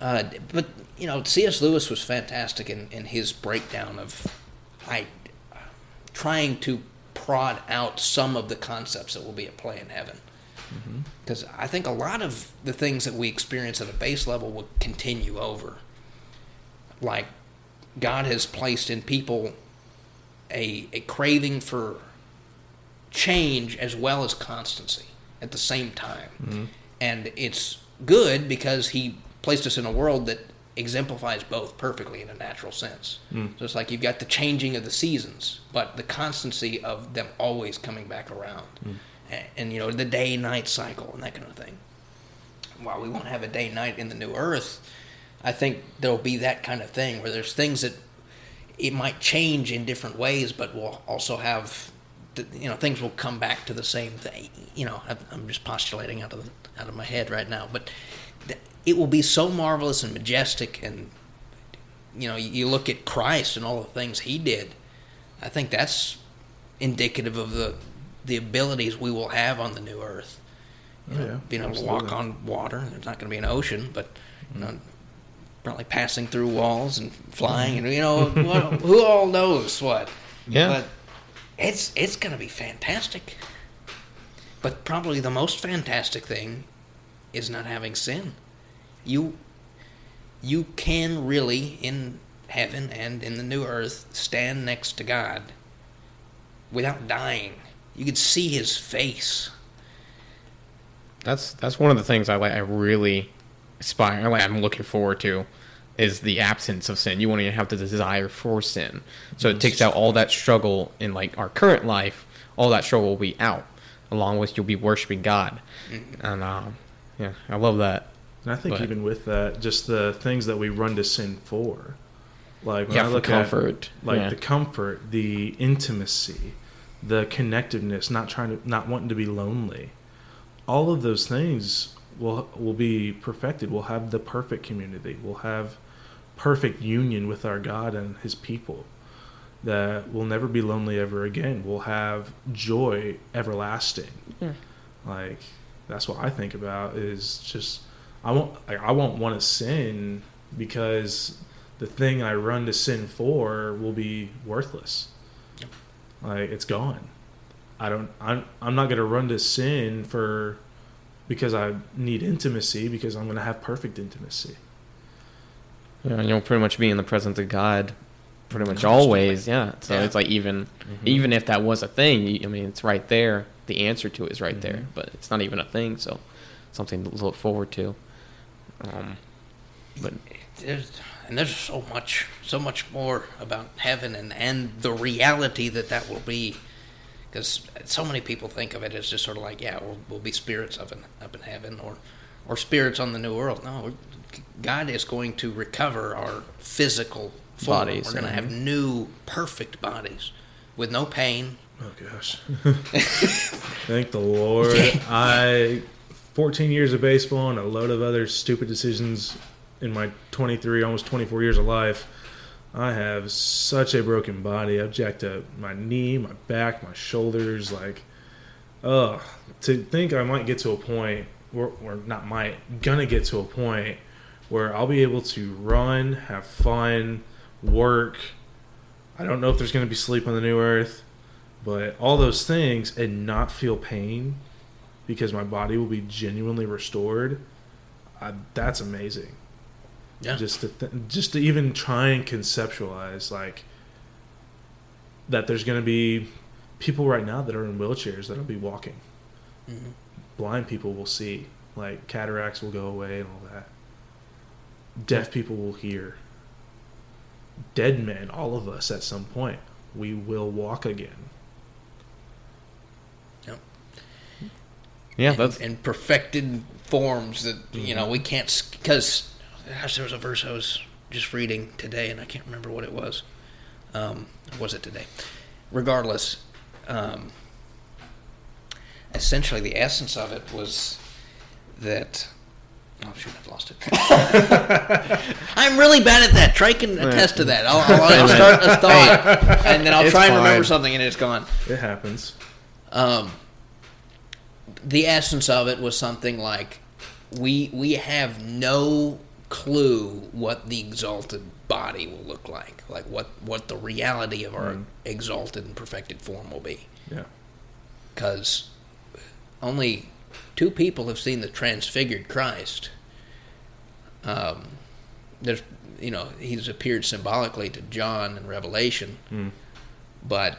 [SPEAKER 3] Uh, but you know, C.S. Lewis was fantastic in, in his breakdown of, I, trying to prod out some of the concepts that will be at play in heaven. Because I think a lot of the things that we experience at a base level will continue over. Like, God has placed in people a, a craving for change as well as constancy at the same time. Mm-hmm. And it's good because he placed us in a world that exemplifies both perfectly in a natural sense. Mm. So it's like you've got the changing of the seasons, but the constancy of them always coming back around. Mm. And, and, you know, the day night cycle and that kind of thing. While we won't have a day night in the new earth, I think there'll be that kind of thing where there's things that it might change in different ways, but we'll also have, you know, things will come back to the same thing. You know, I'm- just postulating out of the, out of my head right now, but it will be so marvelous and majestic, and you know, you- look at Christ and all the things He did. I think that's indicative of the the abilities we will have on the new earth. You
[SPEAKER 1] Oh,
[SPEAKER 3] know,
[SPEAKER 1] yeah,
[SPEAKER 3] being able to walk on water. There's not going to be an ocean, but you know, mm-hmm. probably passing through walls and flying, mm-hmm. and you know, who all knows what?
[SPEAKER 2] Yeah.
[SPEAKER 3] But it's it's going to be fantastic. But probably the most fantastic thing is not having sin. You you can really in heaven and in the new earth stand next to God without dying. You could see his face.
[SPEAKER 2] That's that's one of the things I like. I really aspire. Like I'm looking forward to is the absence of sin. You won't even have the desire for sin. So it takes out all that struggle in like our current life. All that struggle will be out, along with you'll be worshiping God. And um, yeah, I love that.
[SPEAKER 1] And I think
[SPEAKER 2] But-
[SPEAKER 1] even with that, just the things that we run to sin for, like when
[SPEAKER 2] Yeah,
[SPEAKER 1] I look
[SPEAKER 2] comfort,
[SPEAKER 1] at like
[SPEAKER 2] yeah.
[SPEAKER 1] the comfort, the intimacy, the connectiveness, not trying to, not wanting to be lonely, all of those things will will be perfected. We'll have the perfect community. We'll have perfect union with our God and His people. That we'll never be lonely ever again. We'll have joy everlasting.
[SPEAKER 2] Yeah.
[SPEAKER 1] Like that's what I think about is just I won't like, I won't want to sin because the thing I run to sin for will be worthless. Like it's gone. I don't I'm I'm not going to run to sin for because I need intimacy because I'm going to have perfect intimacy.
[SPEAKER 2] Yeah, and you'll pretty much be in the presence of God pretty much always. Yeah. So
[SPEAKER 3] Yeah.
[SPEAKER 2] it's like even
[SPEAKER 1] Mm-hmm.
[SPEAKER 2] even if that was a thing, I mean, it's right there. The answer to it is right
[SPEAKER 1] Mm-hmm.
[SPEAKER 2] there, but it's not even a thing. So something to look forward to. Um, but
[SPEAKER 3] there's, and there's so much, so much more about heaven and, and the reality that that will be. Because so many people think of it as just sort of like, yeah, we'll, we'll be spirits up in up in heaven, or or spirits on the new world. No, we're, God is going to recover our physical form.
[SPEAKER 2] Bodies,
[SPEAKER 3] We're going to have new, perfect bodies with no pain.
[SPEAKER 1] Oh gosh. Thank the Lord. I 14 years of baseball and a load of other stupid decisions in my 23 almost 24 years of life. I have such a broken body. I've jacked up my knee, my back, my shoulders like ugh. To think I might get to a point or, or not might gonna get to a point where I'll be able to run, have fun, work. I don't know if there's going to be sleep on the new earth but all those things and not feel pain because my body will be genuinely restored I, that's amazing
[SPEAKER 3] Yeah.
[SPEAKER 1] just to th- just to even try and conceptualize like that there's going to be people right now that are in wheelchairs that'll be walking
[SPEAKER 3] Mhm.
[SPEAKER 1] blind people will see like cataracts will go away and all that deaf people will hear. Dead men all of us at some point we will walk again.
[SPEAKER 2] Yeah,
[SPEAKER 3] in,
[SPEAKER 2] that's
[SPEAKER 3] in perfected forms that you know we can't because gosh there was a verse i was just reading today and i can't remember what it was. Um, was it today? Regardless um, essentially the essence of it was that oh shoot i've lost it. I'm really bad at that. Trey can attest to that. I'll, I'll, I'll start a thought and then i'll
[SPEAKER 2] It's
[SPEAKER 3] try and remember
[SPEAKER 2] fine.
[SPEAKER 3] something and it's gone.
[SPEAKER 1] It happens.
[SPEAKER 3] Um, the essence of it was something like we we have no clue what the exalted body will look like like what what the reality of our
[SPEAKER 1] Mm.
[SPEAKER 3] exalted and perfected form will be.
[SPEAKER 1] Yeah.
[SPEAKER 3] Because only two people have seen the transfigured Christ. Um, there's, you know, he's appeared symbolically to John in Revelation,
[SPEAKER 1] Mm.
[SPEAKER 3] but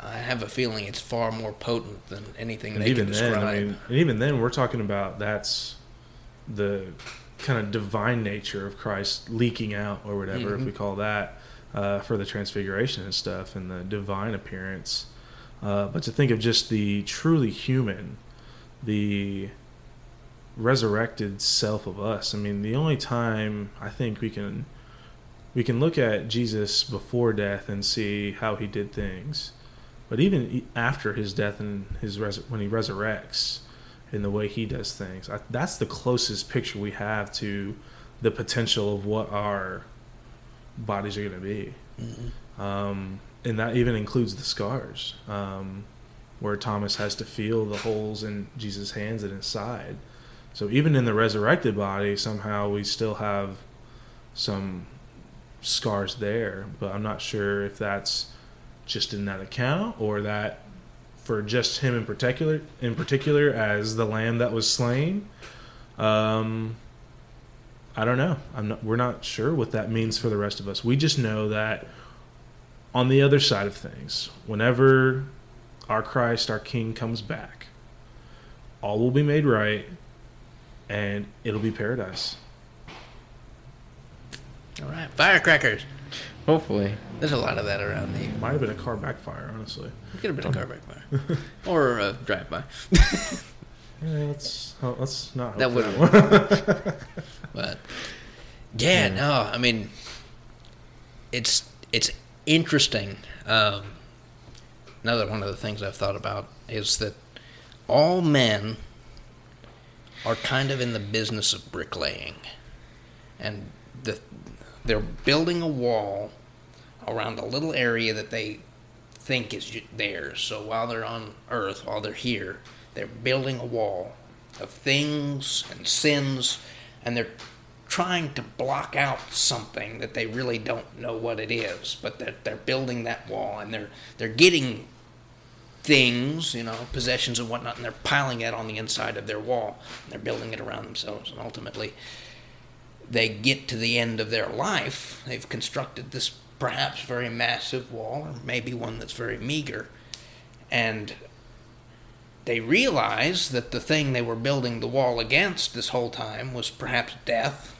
[SPEAKER 3] I have a feeling it's far more potent than anything
[SPEAKER 1] and
[SPEAKER 3] they
[SPEAKER 1] even
[SPEAKER 3] can
[SPEAKER 1] then
[SPEAKER 3] describe.
[SPEAKER 1] i mean and even then we're talking about that's the kind of divine nature of christ leaking out or whatever if
[SPEAKER 3] Mhm.
[SPEAKER 1] we call that uh, for the transfiguration and stuff and the divine appearance uh, but to think of just the truly human the resurrected self of us i mean the only time i think we can we can look at jesus before death and see how he did things but even after his death and his res- when he resurrects and the way he does things, I, that's the closest picture we have to the potential of what our bodies are going to be.
[SPEAKER 3] Mhm.
[SPEAKER 1] Um, and that even includes the scars, um, where Thomas has to feel the holes in Jesus' hands and his side. So even in the resurrected body, somehow we still have some scars there, but I'm not sure if that's just in that account or that for just him in particular in particular as the lamb that was slain. Um i don't know. I'm not we're not sure what that means for the rest of us. We just know that on the other side of things whenever our christ our king comes back all will be made right and it'll be paradise
[SPEAKER 3] All right, firecrackers.
[SPEAKER 2] hopefully.
[SPEAKER 3] There's a lot of that around the.
[SPEAKER 1] might have been a car backfire honestly
[SPEAKER 3] Could have been a car backfire or a drive-by.
[SPEAKER 1] yeah, let's oh, let's not
[SPEAKER 3] That would've-
[SPEAKER 1] one.
[SPEAKER 3] But yeah, no, I mean, it's it's interesting. Um, another one of the things I've thought about is that all men are kind of in the business of bricklaying, and the they're building a wall around a little area that they think is theirs. So while they're on Earth, while they're here, they're building a wall of things and sins, and they're trying to block out something that they really don't know what it is. But they're, they're building that wall, and they're they're getting things, you know, possessions and whatnot, and they're piling it on the inside of their wall. And they're building it around themselves, and ultimately, they get to the end of their life, they've constructed this perhaps very massive wall, or maybe one that's very meager, and they realize that the thing they were building the wall against this whole time was perhaps death.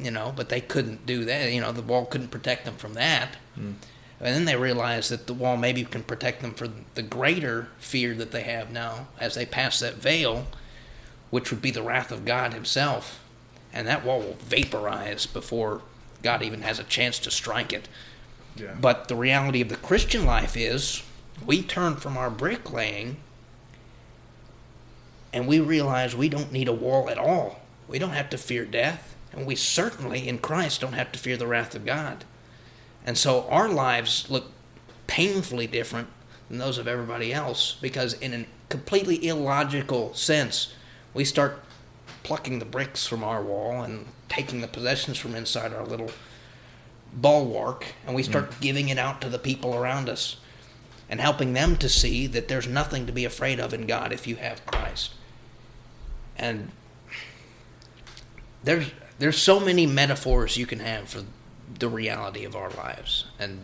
[SPEAKER 3] You know, but they couldn't do that. You know, the wall couldn't protect them from that.
[SPEAKER 1] Mm.
[SPEAKER 3] And then they realize that the wall maybe can protect them from the greater fear that they have now as they pass that veil, which would be the wrath of God Himself. And that wall will vaporize before God even has a chance to strike it.
[SPEAKER 1] Yeah.
[SPEAKER 3] But the reality of the Christian life is we turn from our bricklaying and we realize we don't need a wall at all. We don't have to fear death. And we certainly, in Christ, don't have to fear the wrath of God. And so our lives look painfully different than those of everybody else because, in a completely illogical sense, we start plucking the bricks from our wall and taking the possessions from inside our little bulwark and we start mm. giving it out to the people around us and helping them to see that there's nothing to be afraid of in God if you have Christ. And there's there's so many metaphors you can have for the reality of our lives. And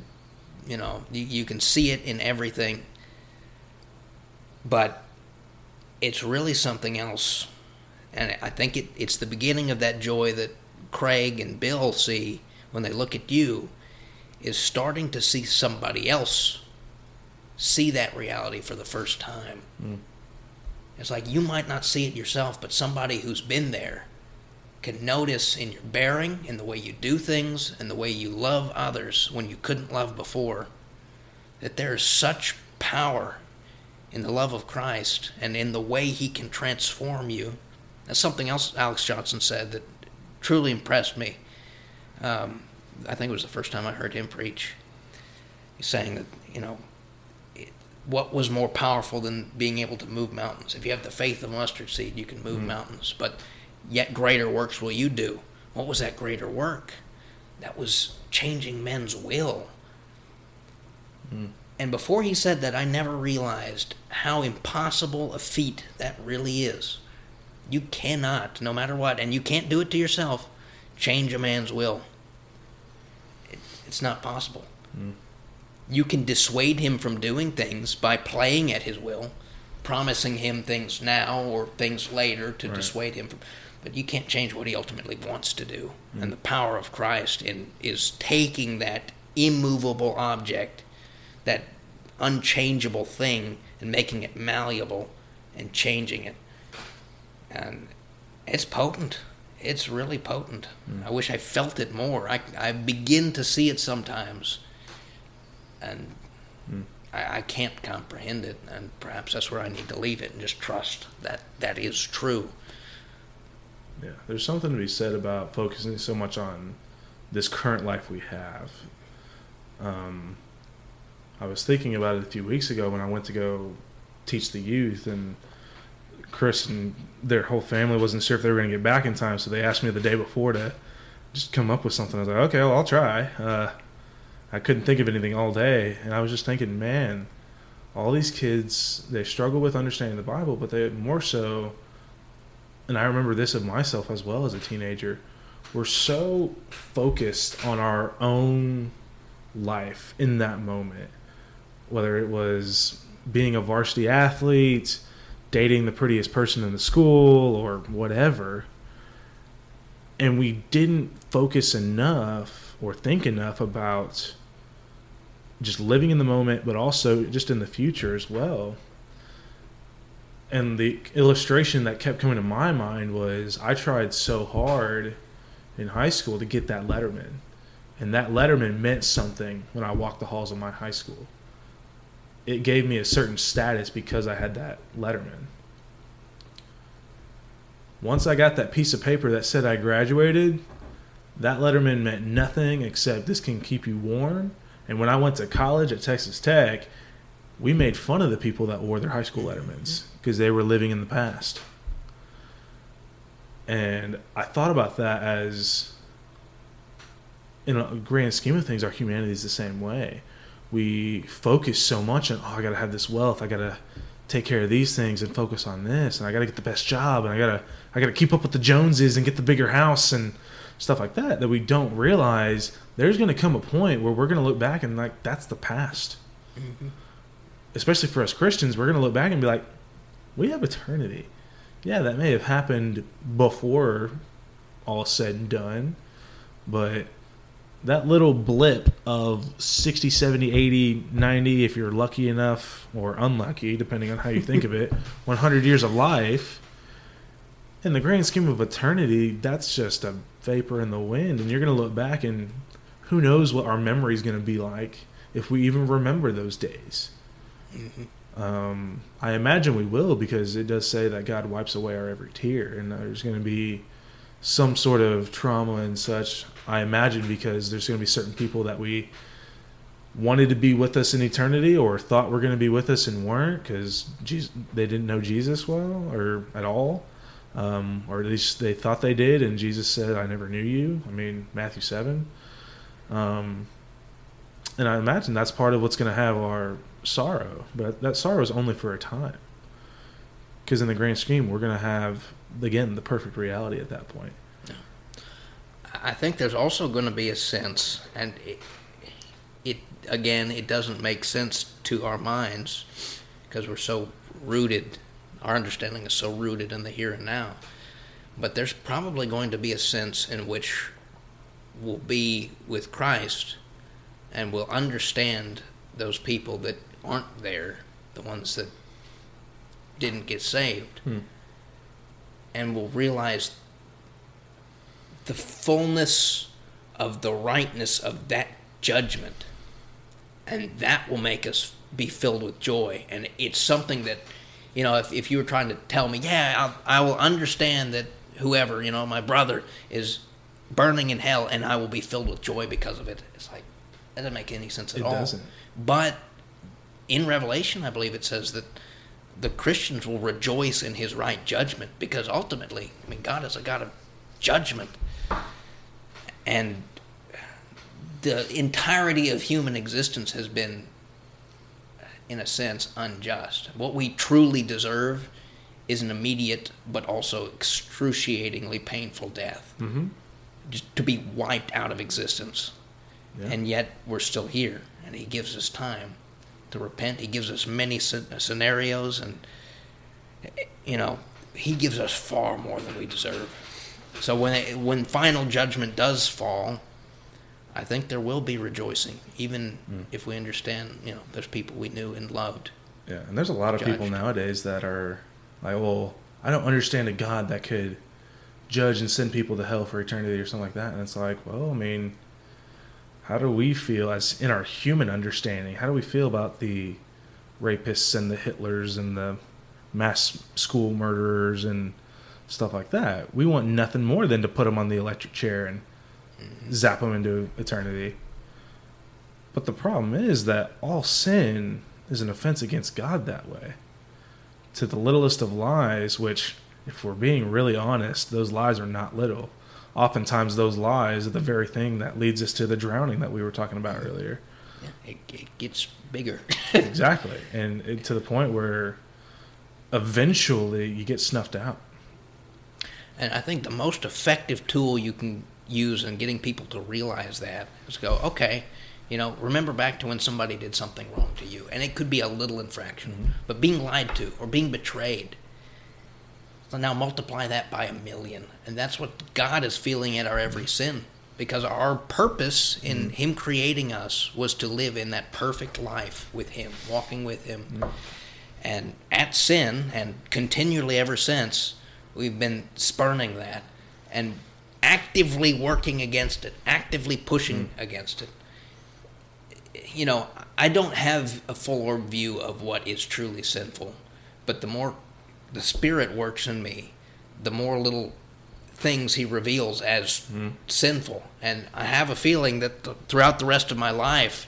[SPEAKER 3] you know you, you can see it in everything. But it's really something else. And i think it, it's the beginning of that joy that craig and bill see when they look at you is starting to see somebody else see that reality for the first time.
[SPEAKER 1] Mm.
[SPEAKER 3] it's like you might not see it yourself but somebody who's been there can notice in your bearing, in the way you do things, and the way you love others when you couldn't love before, that there is such power in the love of Christ and in the way He can transform you. That's something else Alex Johnson said that truly impressed me. Um, I think it was the first time I heard him preach. He's saying that, you know, it, what was more powerful than being able to move mountains? If you have the faith of mustard seed, you can move mountains. But yet greater works will you do. What was that greater work? That was changing men's will. Hmm. And before he said that, I never realized how impossible a feat that really is. You cannot, no matter what, and you can't do it to yourself, change a man's will. It, it's not possible. Hmm. You can dissuade him from doing things by playing at his will, promising him things now or things later to
[SPEAKER 1] Right.
[SPEAKER 3] dissuade him from. But you can't change what he ultimately wants to do. Mm. And the power of Christ in, is taking that immovable object, that unchangeable thing, and making it malleable and changing it. And it's potent. It's really potent. Mm. I wish I felt it more. I, I begin to see it sometimes. And mm. I, I can't comprehend it. And perhaps that's where I need to leave it and just trust that that is true.
[SPEAKER 1] Yeah, there's something to be said about focusing so much on this current life we have. Um, I was thinking about it a few weeks ago when I went to go teach the youth, and Chris and their whole family wasn't sure if they were going to get back in time, so they asked me the day before to just come up with something. I was like, okay, well, I'll try. Uh, I couldn't think of anything all day, and I was just thinking, man, all these kids they struggle with understanding the Bible, but they more so and I remember this of myself as well as a teenager, we're so focused on our own life in that moment. Whether it was being a varsity athlete, dating the prettiest person in the school, or whatever. And we didn't focus enough or think enough about just living in the moment, but also just in the future as well and the illustration that kept coming to my mind was I tried so hard in high school to get that Letterman. And that Letterman meant something when I walked the halls of my high school. It gave me a certain status because I had that Letterman. Once I got that piece of paper that said I graduated, that Letterman meant nothing except this can keep you warm. And when I went to college at Texas Tech, we made fun of the people that wore their high school lettermans because they were living in the past. And I thought about that as, in a grand scheme of things, our humanity is the same way. We focus so much on, oh, I got to have this wealth, I got to take care of these things and focus on this and I got to get the best job and I got to I got to keep up with the Joneses and get the bigger house and stuff like that that we don't realize there's going to come a point where we're going to look back and like that's the past. Mm-hmm. Especially for us Christians, we're going to look back and be like we have eternity. Yeah, that may have happened before all said and done, but that little blip of 60, 70, 80, 90, if you're lucky enough or unlucky, depending on how you think of it, 100 years of life, in the grand scheme of eternity, that's just a vapor in the wind. And you're going to look back and who knows what our memory is going to be like if we even remember those days. Mm-hmm. Um, I imagine we will because it does say that God wipes away our every tear, and there's going to be some sort of trauma and such. I imagine because there's going to be certain people that we wanted to be with us in eternity or thought were going to be with us and weren't because they didn't know Jesus well or at all, um, or at least they thought they did, and Jesus said, "I never knew you." I mean, Matthew seven. Um, and I imagine that's part of what's going to have our sorrow, but that sorrow is only for a time. Because in the grand scheme, we're going to have again the perfect reality at that point.
[SPEAKER 3] I think there's also going to be a sense, and it, it again, it doesn't make sense to our minds because we're so rooted. Our understanding is so rooted in the here and now. But there's probably going to be a sense in which we'll be with Christ and we'll understand those people that aren't there, the ones that didn't get saved,
[SPEAKER 1] Hmm.
[SPEAKER 3] and we'll realize the fullness of the rightness of that judgment. And that will make us be filled with joy. And it's something that, you know, if, if you were trying to tell me, yeah, I'll, I will understand that whoever, you know, my brother is burning in hell and I will be filled with joy because of it. It's like, that doesn't make any sense at
[SPEAKER 1] It
[SPEAKER 3] all.
[SPEAKER 1] doesn't.
[SPEAKER 3] But in Revelation, I believe it says that the Christians will rejoice in his right judgment because ultimately, I mean, God is a God of judgment. And the entirety of human existence has been, in a sense, unjust. What we truly deserve is an immediate but also excruciatingly painful death.
[SPEAKER 1] Mm-hmm.
[SPEAKER 3] Just to be wiped out of existence.
[SPEAKER 1] Yeah.
[SPEAKER 3] And yet we're still here. And He gives us time to repent. He gives us many scenarios, and, you know, He gives us far more than we deserve. So when it, when final judgment does fall, I think there will be rejoicing, even
[SPEAKER 1] Mm.
[SPEAKER 3] if we understand, you know, there's people we knew and loved.
[SPEAKER 1] Yeah, and there's a lot of people nowadays that are like, well, I don't understand a God that could judge and send people to hell for eternity or something like that. And it's like, well, I mean, how do we feel as in our human understanding? How do we feel about the rapists and the Hitlers and the mass school murderers and stuff like that? We want nothing more than to put them on the electric chair and mm-hmm. zap them into eternity. But the problem is that all sin is an offense against God that way. To the littlest of lies, which, if we're being really honest, those lies are not little. Oftentimes, those lies are the very thing that leads us to the drowning that we were talking about earlier.
[SPEAKER 3] Yeah, it, it gets bigger.
[SPEAKER 1] Exactly. And it, to the point where eventually you get snuffed out.
[SPEAKER 3] And I think the most effective tool you can use in getting people to realize that is go, okay, you know, remember back to when somebody did something wrong to you. And it could be a little infraction, but being lied to or being betrayed. Now multiply that by a million. And that's what God is feeling at our every sin. Because our purpose in mm-hmm. Him creating us was to live in that perfect life with Him, walking with Him. Mm-hmm. And at sin, and continually ever since, we've been spurning that and actively working against it, actively pushing mm-hmm. against it. You know, I don't have a full view of what is truly sinful, but the more the Spirit works in me, the more little things He reveals as sinful. And I have a feeling that th- throughout the rest of my life,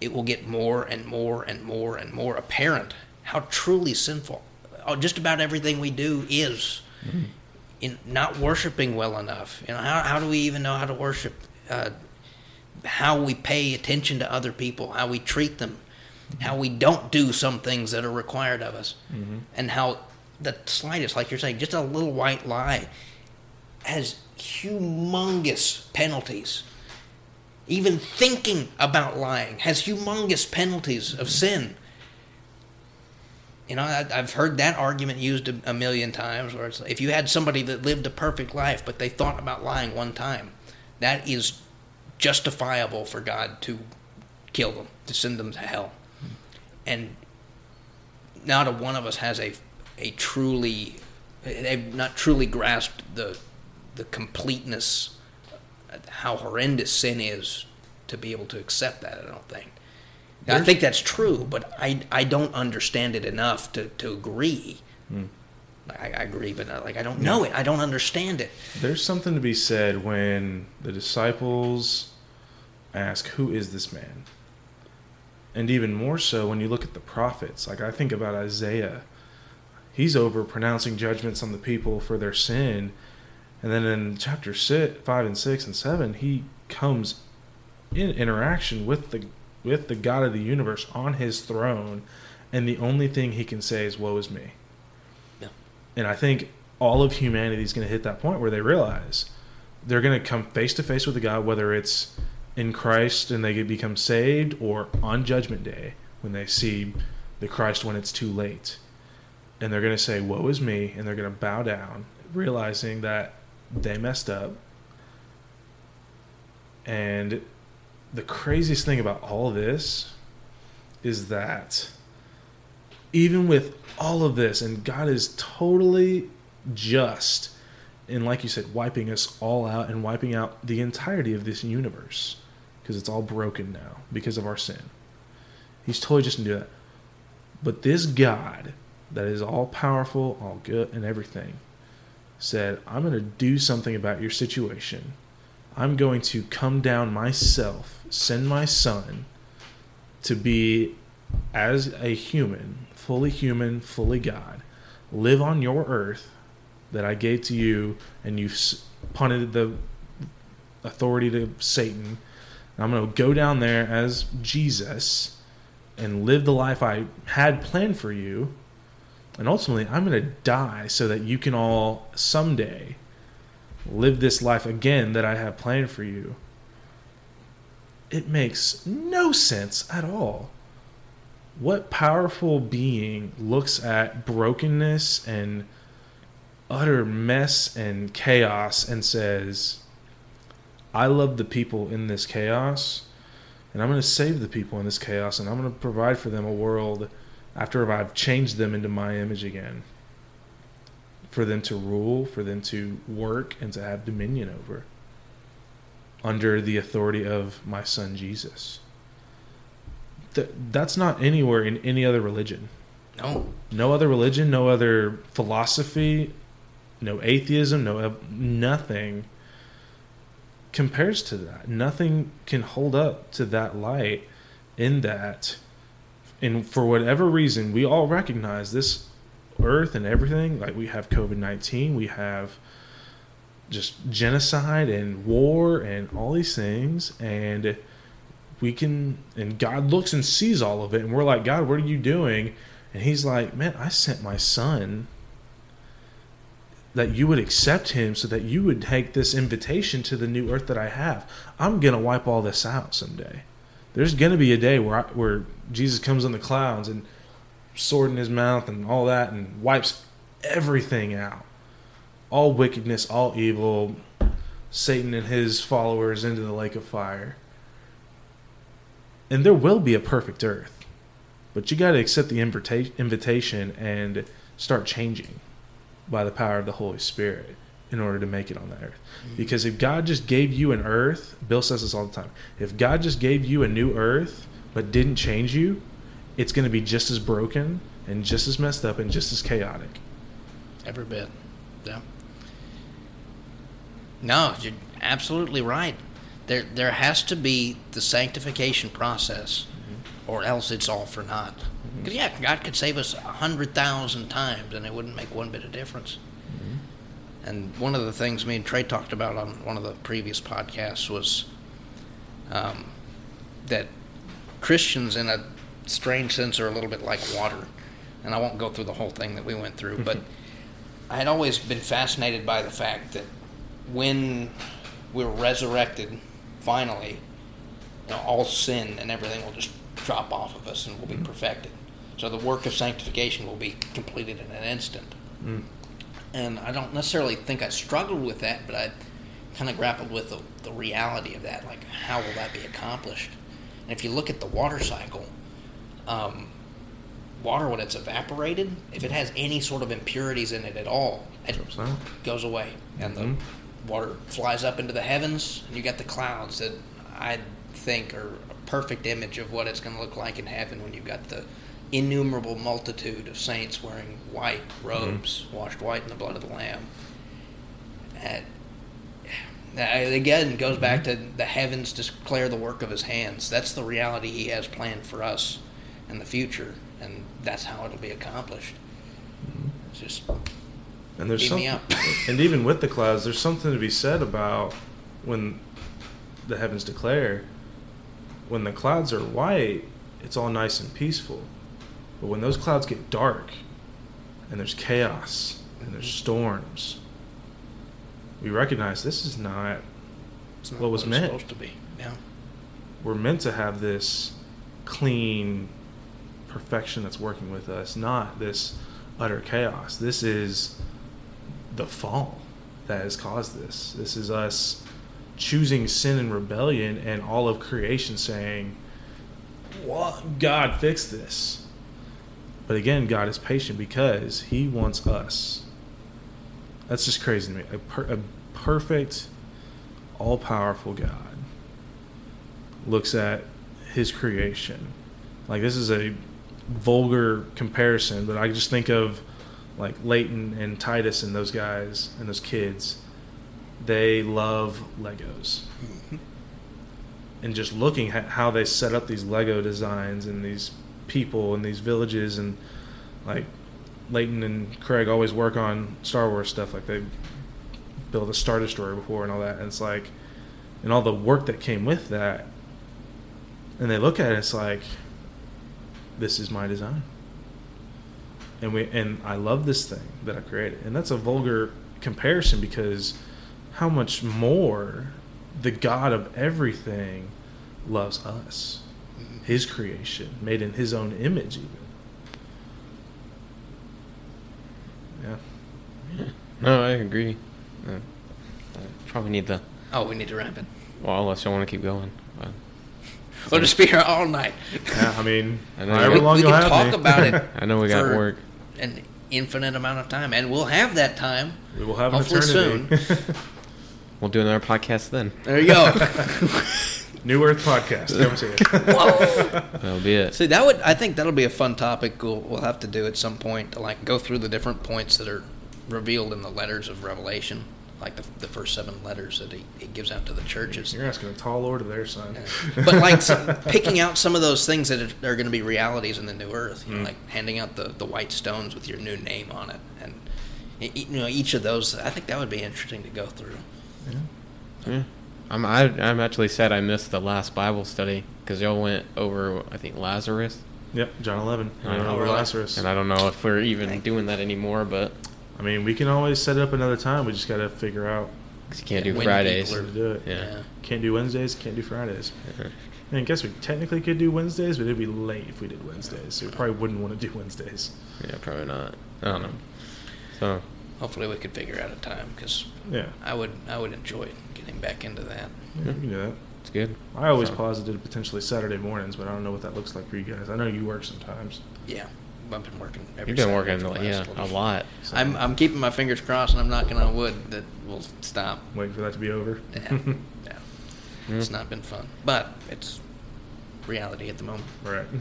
[SPEAKER 3] it will get more and more and more and more apparent how truly sinful uh, just about everything we do is in not worshiping well enough. You know, how, how do we even know how to worship? Uh, how we pay attention to other people, how we treat them. How we don't do some things that are required of us, mm-hmm. and how the slightest, like you're saying, just a little white lie has humongous penalties. Even thinking about lying has humongous penalties of mm-hmm. sin. You know, I, I've heard that argument used a, a million times. Where it's if you had somebody that lived a perfect life, but they thought about lying one time, that is justifiable for God to kill them, to send them to hell. And not a one of us has a a truly they've not truly grasped the the completeness how horrendous sin is to be able to accept that. I don't think. I think that's true, but I I don't understand it enough to to agree. Hmm. I, I agree, but not, like I don't know it. I don't understand it.
[SPEAKER 1] There's something to be said when the disciples ask, Who is this man? And even more so when you look at the prophets. Like I think about Isaiah. He's over pronouncing judgments on the people for their sin. And then in chapter six, 5 and 6 and 7, he comes in interaction with the with the God of the universe on his throne, and the only thing he can say is "Woe is me."
[SPEAKER 3] Yeah.
[SPEAKER 1] And I think all of humanity is going to hit that point where they realize they're going to come face to face with the God, whether it's in Christ and they get- become saved, or on Judgment Day when they see the Christ when it's too late, and they're going to say "Woe is me," and they're going to bow down, realizing that they messed up. And the craziest thing about all this is that even with all of this, and God is totally just, and like you said, wiping us all out and wiping out the entirety of this universe because it's all broken now because of our sin. He's totally just gonna do that. But this God that is all powerful, all good, and everything said, I'm going to do something about your situation. I'm going to come down myself, send my son to be as a human, fully human, fully God, live on your earth that I gave to you, and you've punted the authority to Satan. And I'm going to go down there as Jesus and live the life I had planned for you. And ultimately, I'm going to die so that you can all someday live this life again that I have planned for you. It makes no sense at all. What powerful being looks at brokenness and utter mess and chaos and says, I love the people in this chaos, and I'm going to save the people in this chaos, and I'm going to provide for them a world after I've changed them into my image again. For them to rule, for them to work, and to have dominion over under the authority of my son Jesus. Th- that's not anywhere in any other religion.
[SPEAKER 3] No,
[SPEAKER 1] No other religion, no other philosophy, no atheism, no uh, nothing compares to that. Nothing can hold up to that light in that. And for whatever reason we all recognize this earth and everything. Like we have COVID-19, we have just genocide and war and all these things. And we can and God looks and sees all of it. And we're like God what are you doing? And he's like man I sent my son that you would accept him so that you would take this invitation to the new earth that I have. I'm going to wipe all this out someday. There's going to be a day where I, where Jesus comes on the clouds and sword in his mouth and all that and wipes everything out. All wickedness all evil Satan and his followers into the lake of fire. And there will be a perfect earth but you got to accept the invita- invitation and start changing by the power of the holy spirit in order to make it on the earth mm-hmm. because if god just gave you an earth bill says this all the time if god just gave you a new earth but didn't change you it's going to be just as broken and just as messed up and just as chaotic
[SPEAKER 3] every bit. Yeah. No, you're absolutely right. There, there has to be the sanctification process, mm-hmm. or else it's all for naught. Because yeah, God could save us a hundred thousand times, and it wouldn't make one bit of difference. And one of the things me and Trey talked about on one of the previous podcasts was um, that Christians in a strange sense are a little bit like water. And I won't go through the whole thing that we went through, but I had always been fascinated by the fact that when we're resurrected, finally, you know, all sin and everything will just drop off of us and we'll be mm. perfected. So the work of sanctification will be completed in an instant. Mm. And I don't necessarily think I struggled with that, but I kind of grappled with the, the reality of that. Like, how will that be accomplished? And if you look at the water cycle, um, water, when it's evaporated, if it has any sort of impurities in it at all, it goes away. And the mm-hmm. water flies up into the heavens, and you got the clouds that I think are perfect image of what it's going to look like in heaven when you've got the innumerable multitude of saints wearing white mm-hmm. robes, washed white in the blood of the Lamb. And that, again, goes back mm-hmm. to the heavens declare the work of his hands. That's the reality he has planned for us in the future, and that's how it'll be accomplished. It's just
[SPEAKER 1] And there's
[SPEAKER 3] Beat me
[SPEAKER 1] something,
[SPEAKER 3] up.
[SPEAKER 1] and even with the clouds, there's something to be said about when the heavens declare. When the clouds are white, it's all nice and peaceful. But when those clouds get dark, and there's chaos and there's storms, we recognize this is not.
[SPEAKER 3] not
[SPEAKER 1] What was
[SPEAKER 3] it's
[SPEAKER 1] meant.
[SPEAKER 3] supposed to be. Yeah.
[SPEAKER 1] We're meant to have this clean perfection that's working with us, not this utter chaos. This is the fall that has caused this. This is us choosing sin and rebellion and all of creation saying, What God fix this. But again, God is patient because He wants us. That's just crazy to me. A, per- a perfect, all powerful God looks at His creation. Like, this is a vulgar comparison, but I just think of like Leighton and Titus and those guys and those kids. They love Legos. Mm-hmm. And just looking at how they set up these Lego designs and these people and these villages and like Leighton and Craig always work on Star Wars stuff. Like they built a Star Destroyer before and all that. And it's like, and all the work that came with that. And they look at it, it's like, this is my design. And we and I love this thing that I created. And that's a vulgar comparison because how much more the God of everything loves us. His creation, made in his own image even. Yeah.
[SPEAKER 2] No, I agree. Uh, I probably need the.
[SPEAKER 3] Oh, we need to wrap it.
[SPEAKER 2] Well, unless you want to keep going. Uh,
[SPEAKER 3] We'll just be here all night.
[SPEAKER 1] Yeah, I mean,
[SPEAKER 2] I know
[SPEAKER 1] however
[SPEAKER 2] you-
[SPEAKER 1] long
[SPEAKER 3] we
[SPEAKER 1] you'll
[SPEAKER 3] can
[SPEAKER 1] have
[SPEAKER 3] talk
[SPEAKER 1] me.
[SPEAKER 3] about it.
[SPEAKER 2] I know we got work.
[SPEAKER 3] An infinite amount of time, and we'll have that time.
[SPEAKER 1] we will have an
[SPEAKER 3] Hopefully
[SPEAKER 1] eternity.
[SPEAKER 2] We'll do another podcast then.
[SPEAKER 3] There you go.
[SPEAKER 1] New Earth podcast. Come to you.
[SPEAKER 3] Whoa.
[SPEAKER 2] That'll be it.
[SPEAKER 3] See, that would I think that'll be a fun topic. We'll, we'll have to do at some point to like go through the different points that are revealed in the letters of Revelation, like the, the first seven letters that he, he gives out to the churches.
[SPEAKER 1] You're asking a tall order there, son.
[SPEAKER 3] but like some, picking out some of those things that are, are going to be realities in the new earth, you know,
[SPEAKER 1] Mm.
[SPEAKER 3] like handing out the, the white stones with your new name on it, and you know each of those. I think that would be interesting to go through.
[SPEAKER 1] Yeah.
[SPEAKER 2] Yeah. I'm I, I'm actually sad I missed the last Bible study because y'all went over I think Lazarus,
[SPEAKER 1] Yep, John 11.
[SPEAKER 2] I
[SPEAKER 1] I
[SPEAKER 2] know,
[SPEAKER 1] know over
[SPEAKER 3] really.
[SPEAKER 1] Lazarus.
[SPEAKER 2] and I don't know if we're even
[SPEAKER 3] Thank
[SPEAKER 2] doing that anymore, but
[SPEAKER 1] I mean, we can always set it up another time. We just got to figure out
[SPEAKER 2] 'cause you can't
[SPEAKER 3] Yeah,
[SPEAKER 2] do Fridays.
[SPEAKER 1] where to do it.
[SPEAKER 2] Yeah.
[SPEAKER 1] Can't do Wednesdays, can't do Fridays. Uh-huh. I mean, I guess we technically could do Wednesdays, but it'd be late if we did Wednesdays. So we probably wouldn't want to do Wednesdays.
[SPEAKER 2] Yeah, probably not. I don't know. So
[SPEAKER 3] Hopefully, we could figure out a time because
[SPEAKER 1] Yeah.
[SPEAKER 3] I would I would enjoy getting back into that.
[SPEAKER 1] Yeah, we can do that.
[SPEAKER 2] it's good.
[SPEAKER 1] I always
[SPEAKER 2] So-
[SPEAKER 1] posited potentially Saturday mornings, but I don't know what that looks like for you guys. I know you work sometimes.
[SPEAKER 3] Yeah, I've been working. Every
[SPEAKER 2] You've been
[SPEAKER 3] Saturday
[SPEAKER 2] working
[SPEAKER 3] for the
[SPEAKER 2] yeah a lot.
[SPEAKER 1] So
[SPEAKER 3] I'm I'm keeping my fingers crossed, and I'm knocking on wood that we'll stop.
[SPEAKER 1] waiting for that to be over.
[SPEAKER 3] Yeah, yeah.
[SPEAKER 2] Mm.
[SPEAKER 3] It's not been fun, but it's reality at the moment.
[SPEAKER 1] right.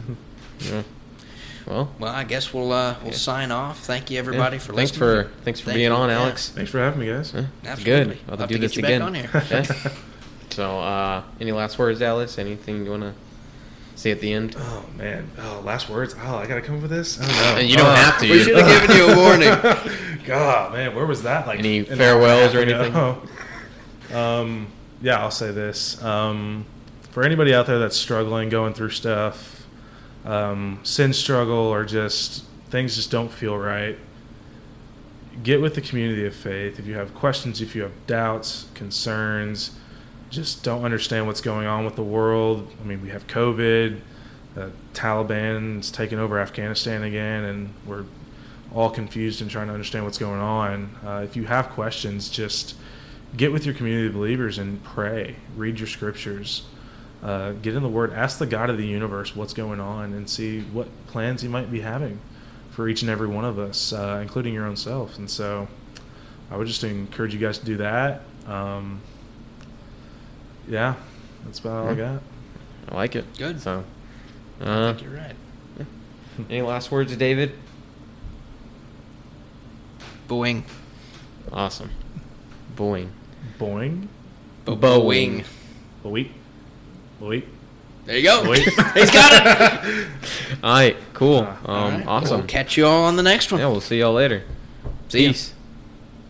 [SPEAKER 2] Yeah. Well,
[SPEAKER 3] Well, I guess we'll uh, we'll
[SPEAKER 2] Yeah.
[SPEAKER 3] sign off. Thank you everybody
[SPEAKER 2] yeah,
[SPEAKER 3] for
[SPEAKER 2] thanks
[SPEAKER 3] listening.
[SPEAKER 2] for thanks for
[SPEAKER 3] Thank
[SPEAKER 2] being
[SPEAKER 3] you.
[SPEAKER 2] on,
[SPEAKER 3] Yeah.
[SPEAKER 2] Alex.
[SPEAKER 1] Thanks for having me, guys.
[SPEAKER 2] Yeah,
[SPEAKER 3] Absolutely.
[SPEAKER 2] Good.
[SPEAKER 3] I'll
[SPEAKER 2] I'll
[SPEAKER 3] have
[SPEAKER 2] do
[SPEAKER 3] to
[SPEAKER 2] this
[SPEAKER 3] get you back
[SPEAKER 2] again.
[SPEAKER 3] on here.
[SPEAKER 2] Yeah. So, uh, any last words, Alice? Anything you want to say at the end?
[SPEAKER 1] Oh man! Oh, last words. Oh, I gotta come up with this. I don't know.
[SPEAKER 2] You don't
[SPEAKER 1] Oh.
[SPEAKER 2] have to.
[SPEAKER 3] We should have given you a warning.
[SPEAKER 1] God, man, where was that? Like
[SPEAKER 2] Any farewells or
[SPEAKER 1] anything? ago? Um, yeah, I'll say this. Um, for anybody out there that's struggling, going through stuff, um, sin struggle or just things just don't feel right, get with the community of faith. If you have questions, if you have doubts, concerns, just don't understand what's going on with the world. I mean, we have COVID, the Taliban's taken over Afghanistan again, and we're all confused and trying to understand what's going on. Uh, if you have questions, just get with your community of believers and pray. Read your scriptures. Uh, get in the Word. Ask the God of the universe what's going on and see what plans He might be having for each and every one of us, uh, including your own self. And so I would just encourage you guys to do that. Um, yeah, that's about all I got.
[SPEAKER 2] I like it.
[SPEAKER 3] Good.
[SPEAKER 2] So,
[SPEAKER 3] I
[SPEAKER 2] uh,
[SPEAKER 3] think you're right.
[SPEAKER 2] any last words, David?
[SPEAKER 3] Boeing.
[SPEAKER 2] Awesome. Boing.
[SPEAKER 1] Boing.
[SPEAKER 3] Bo-
[SPEAKER 2] Boeing.
[SPEAKER 1] Boing. Boing.
[SPEAKER 3] There you go.
[SPEAKER 1] Boing.
[SPEAKER 3] He's got it.
[SPEAKER 2] All right. Cool. Um,
[SPEAKER 3] All right.
[SPEAKER 2] Awesome.
[SPEAKER 3] We'll catch you all on the next one.
[SPEAKER 2] Yeah, we'll see y'all later.
[SPEAKER 3] See ya.
[SPEAKER 2] Peace.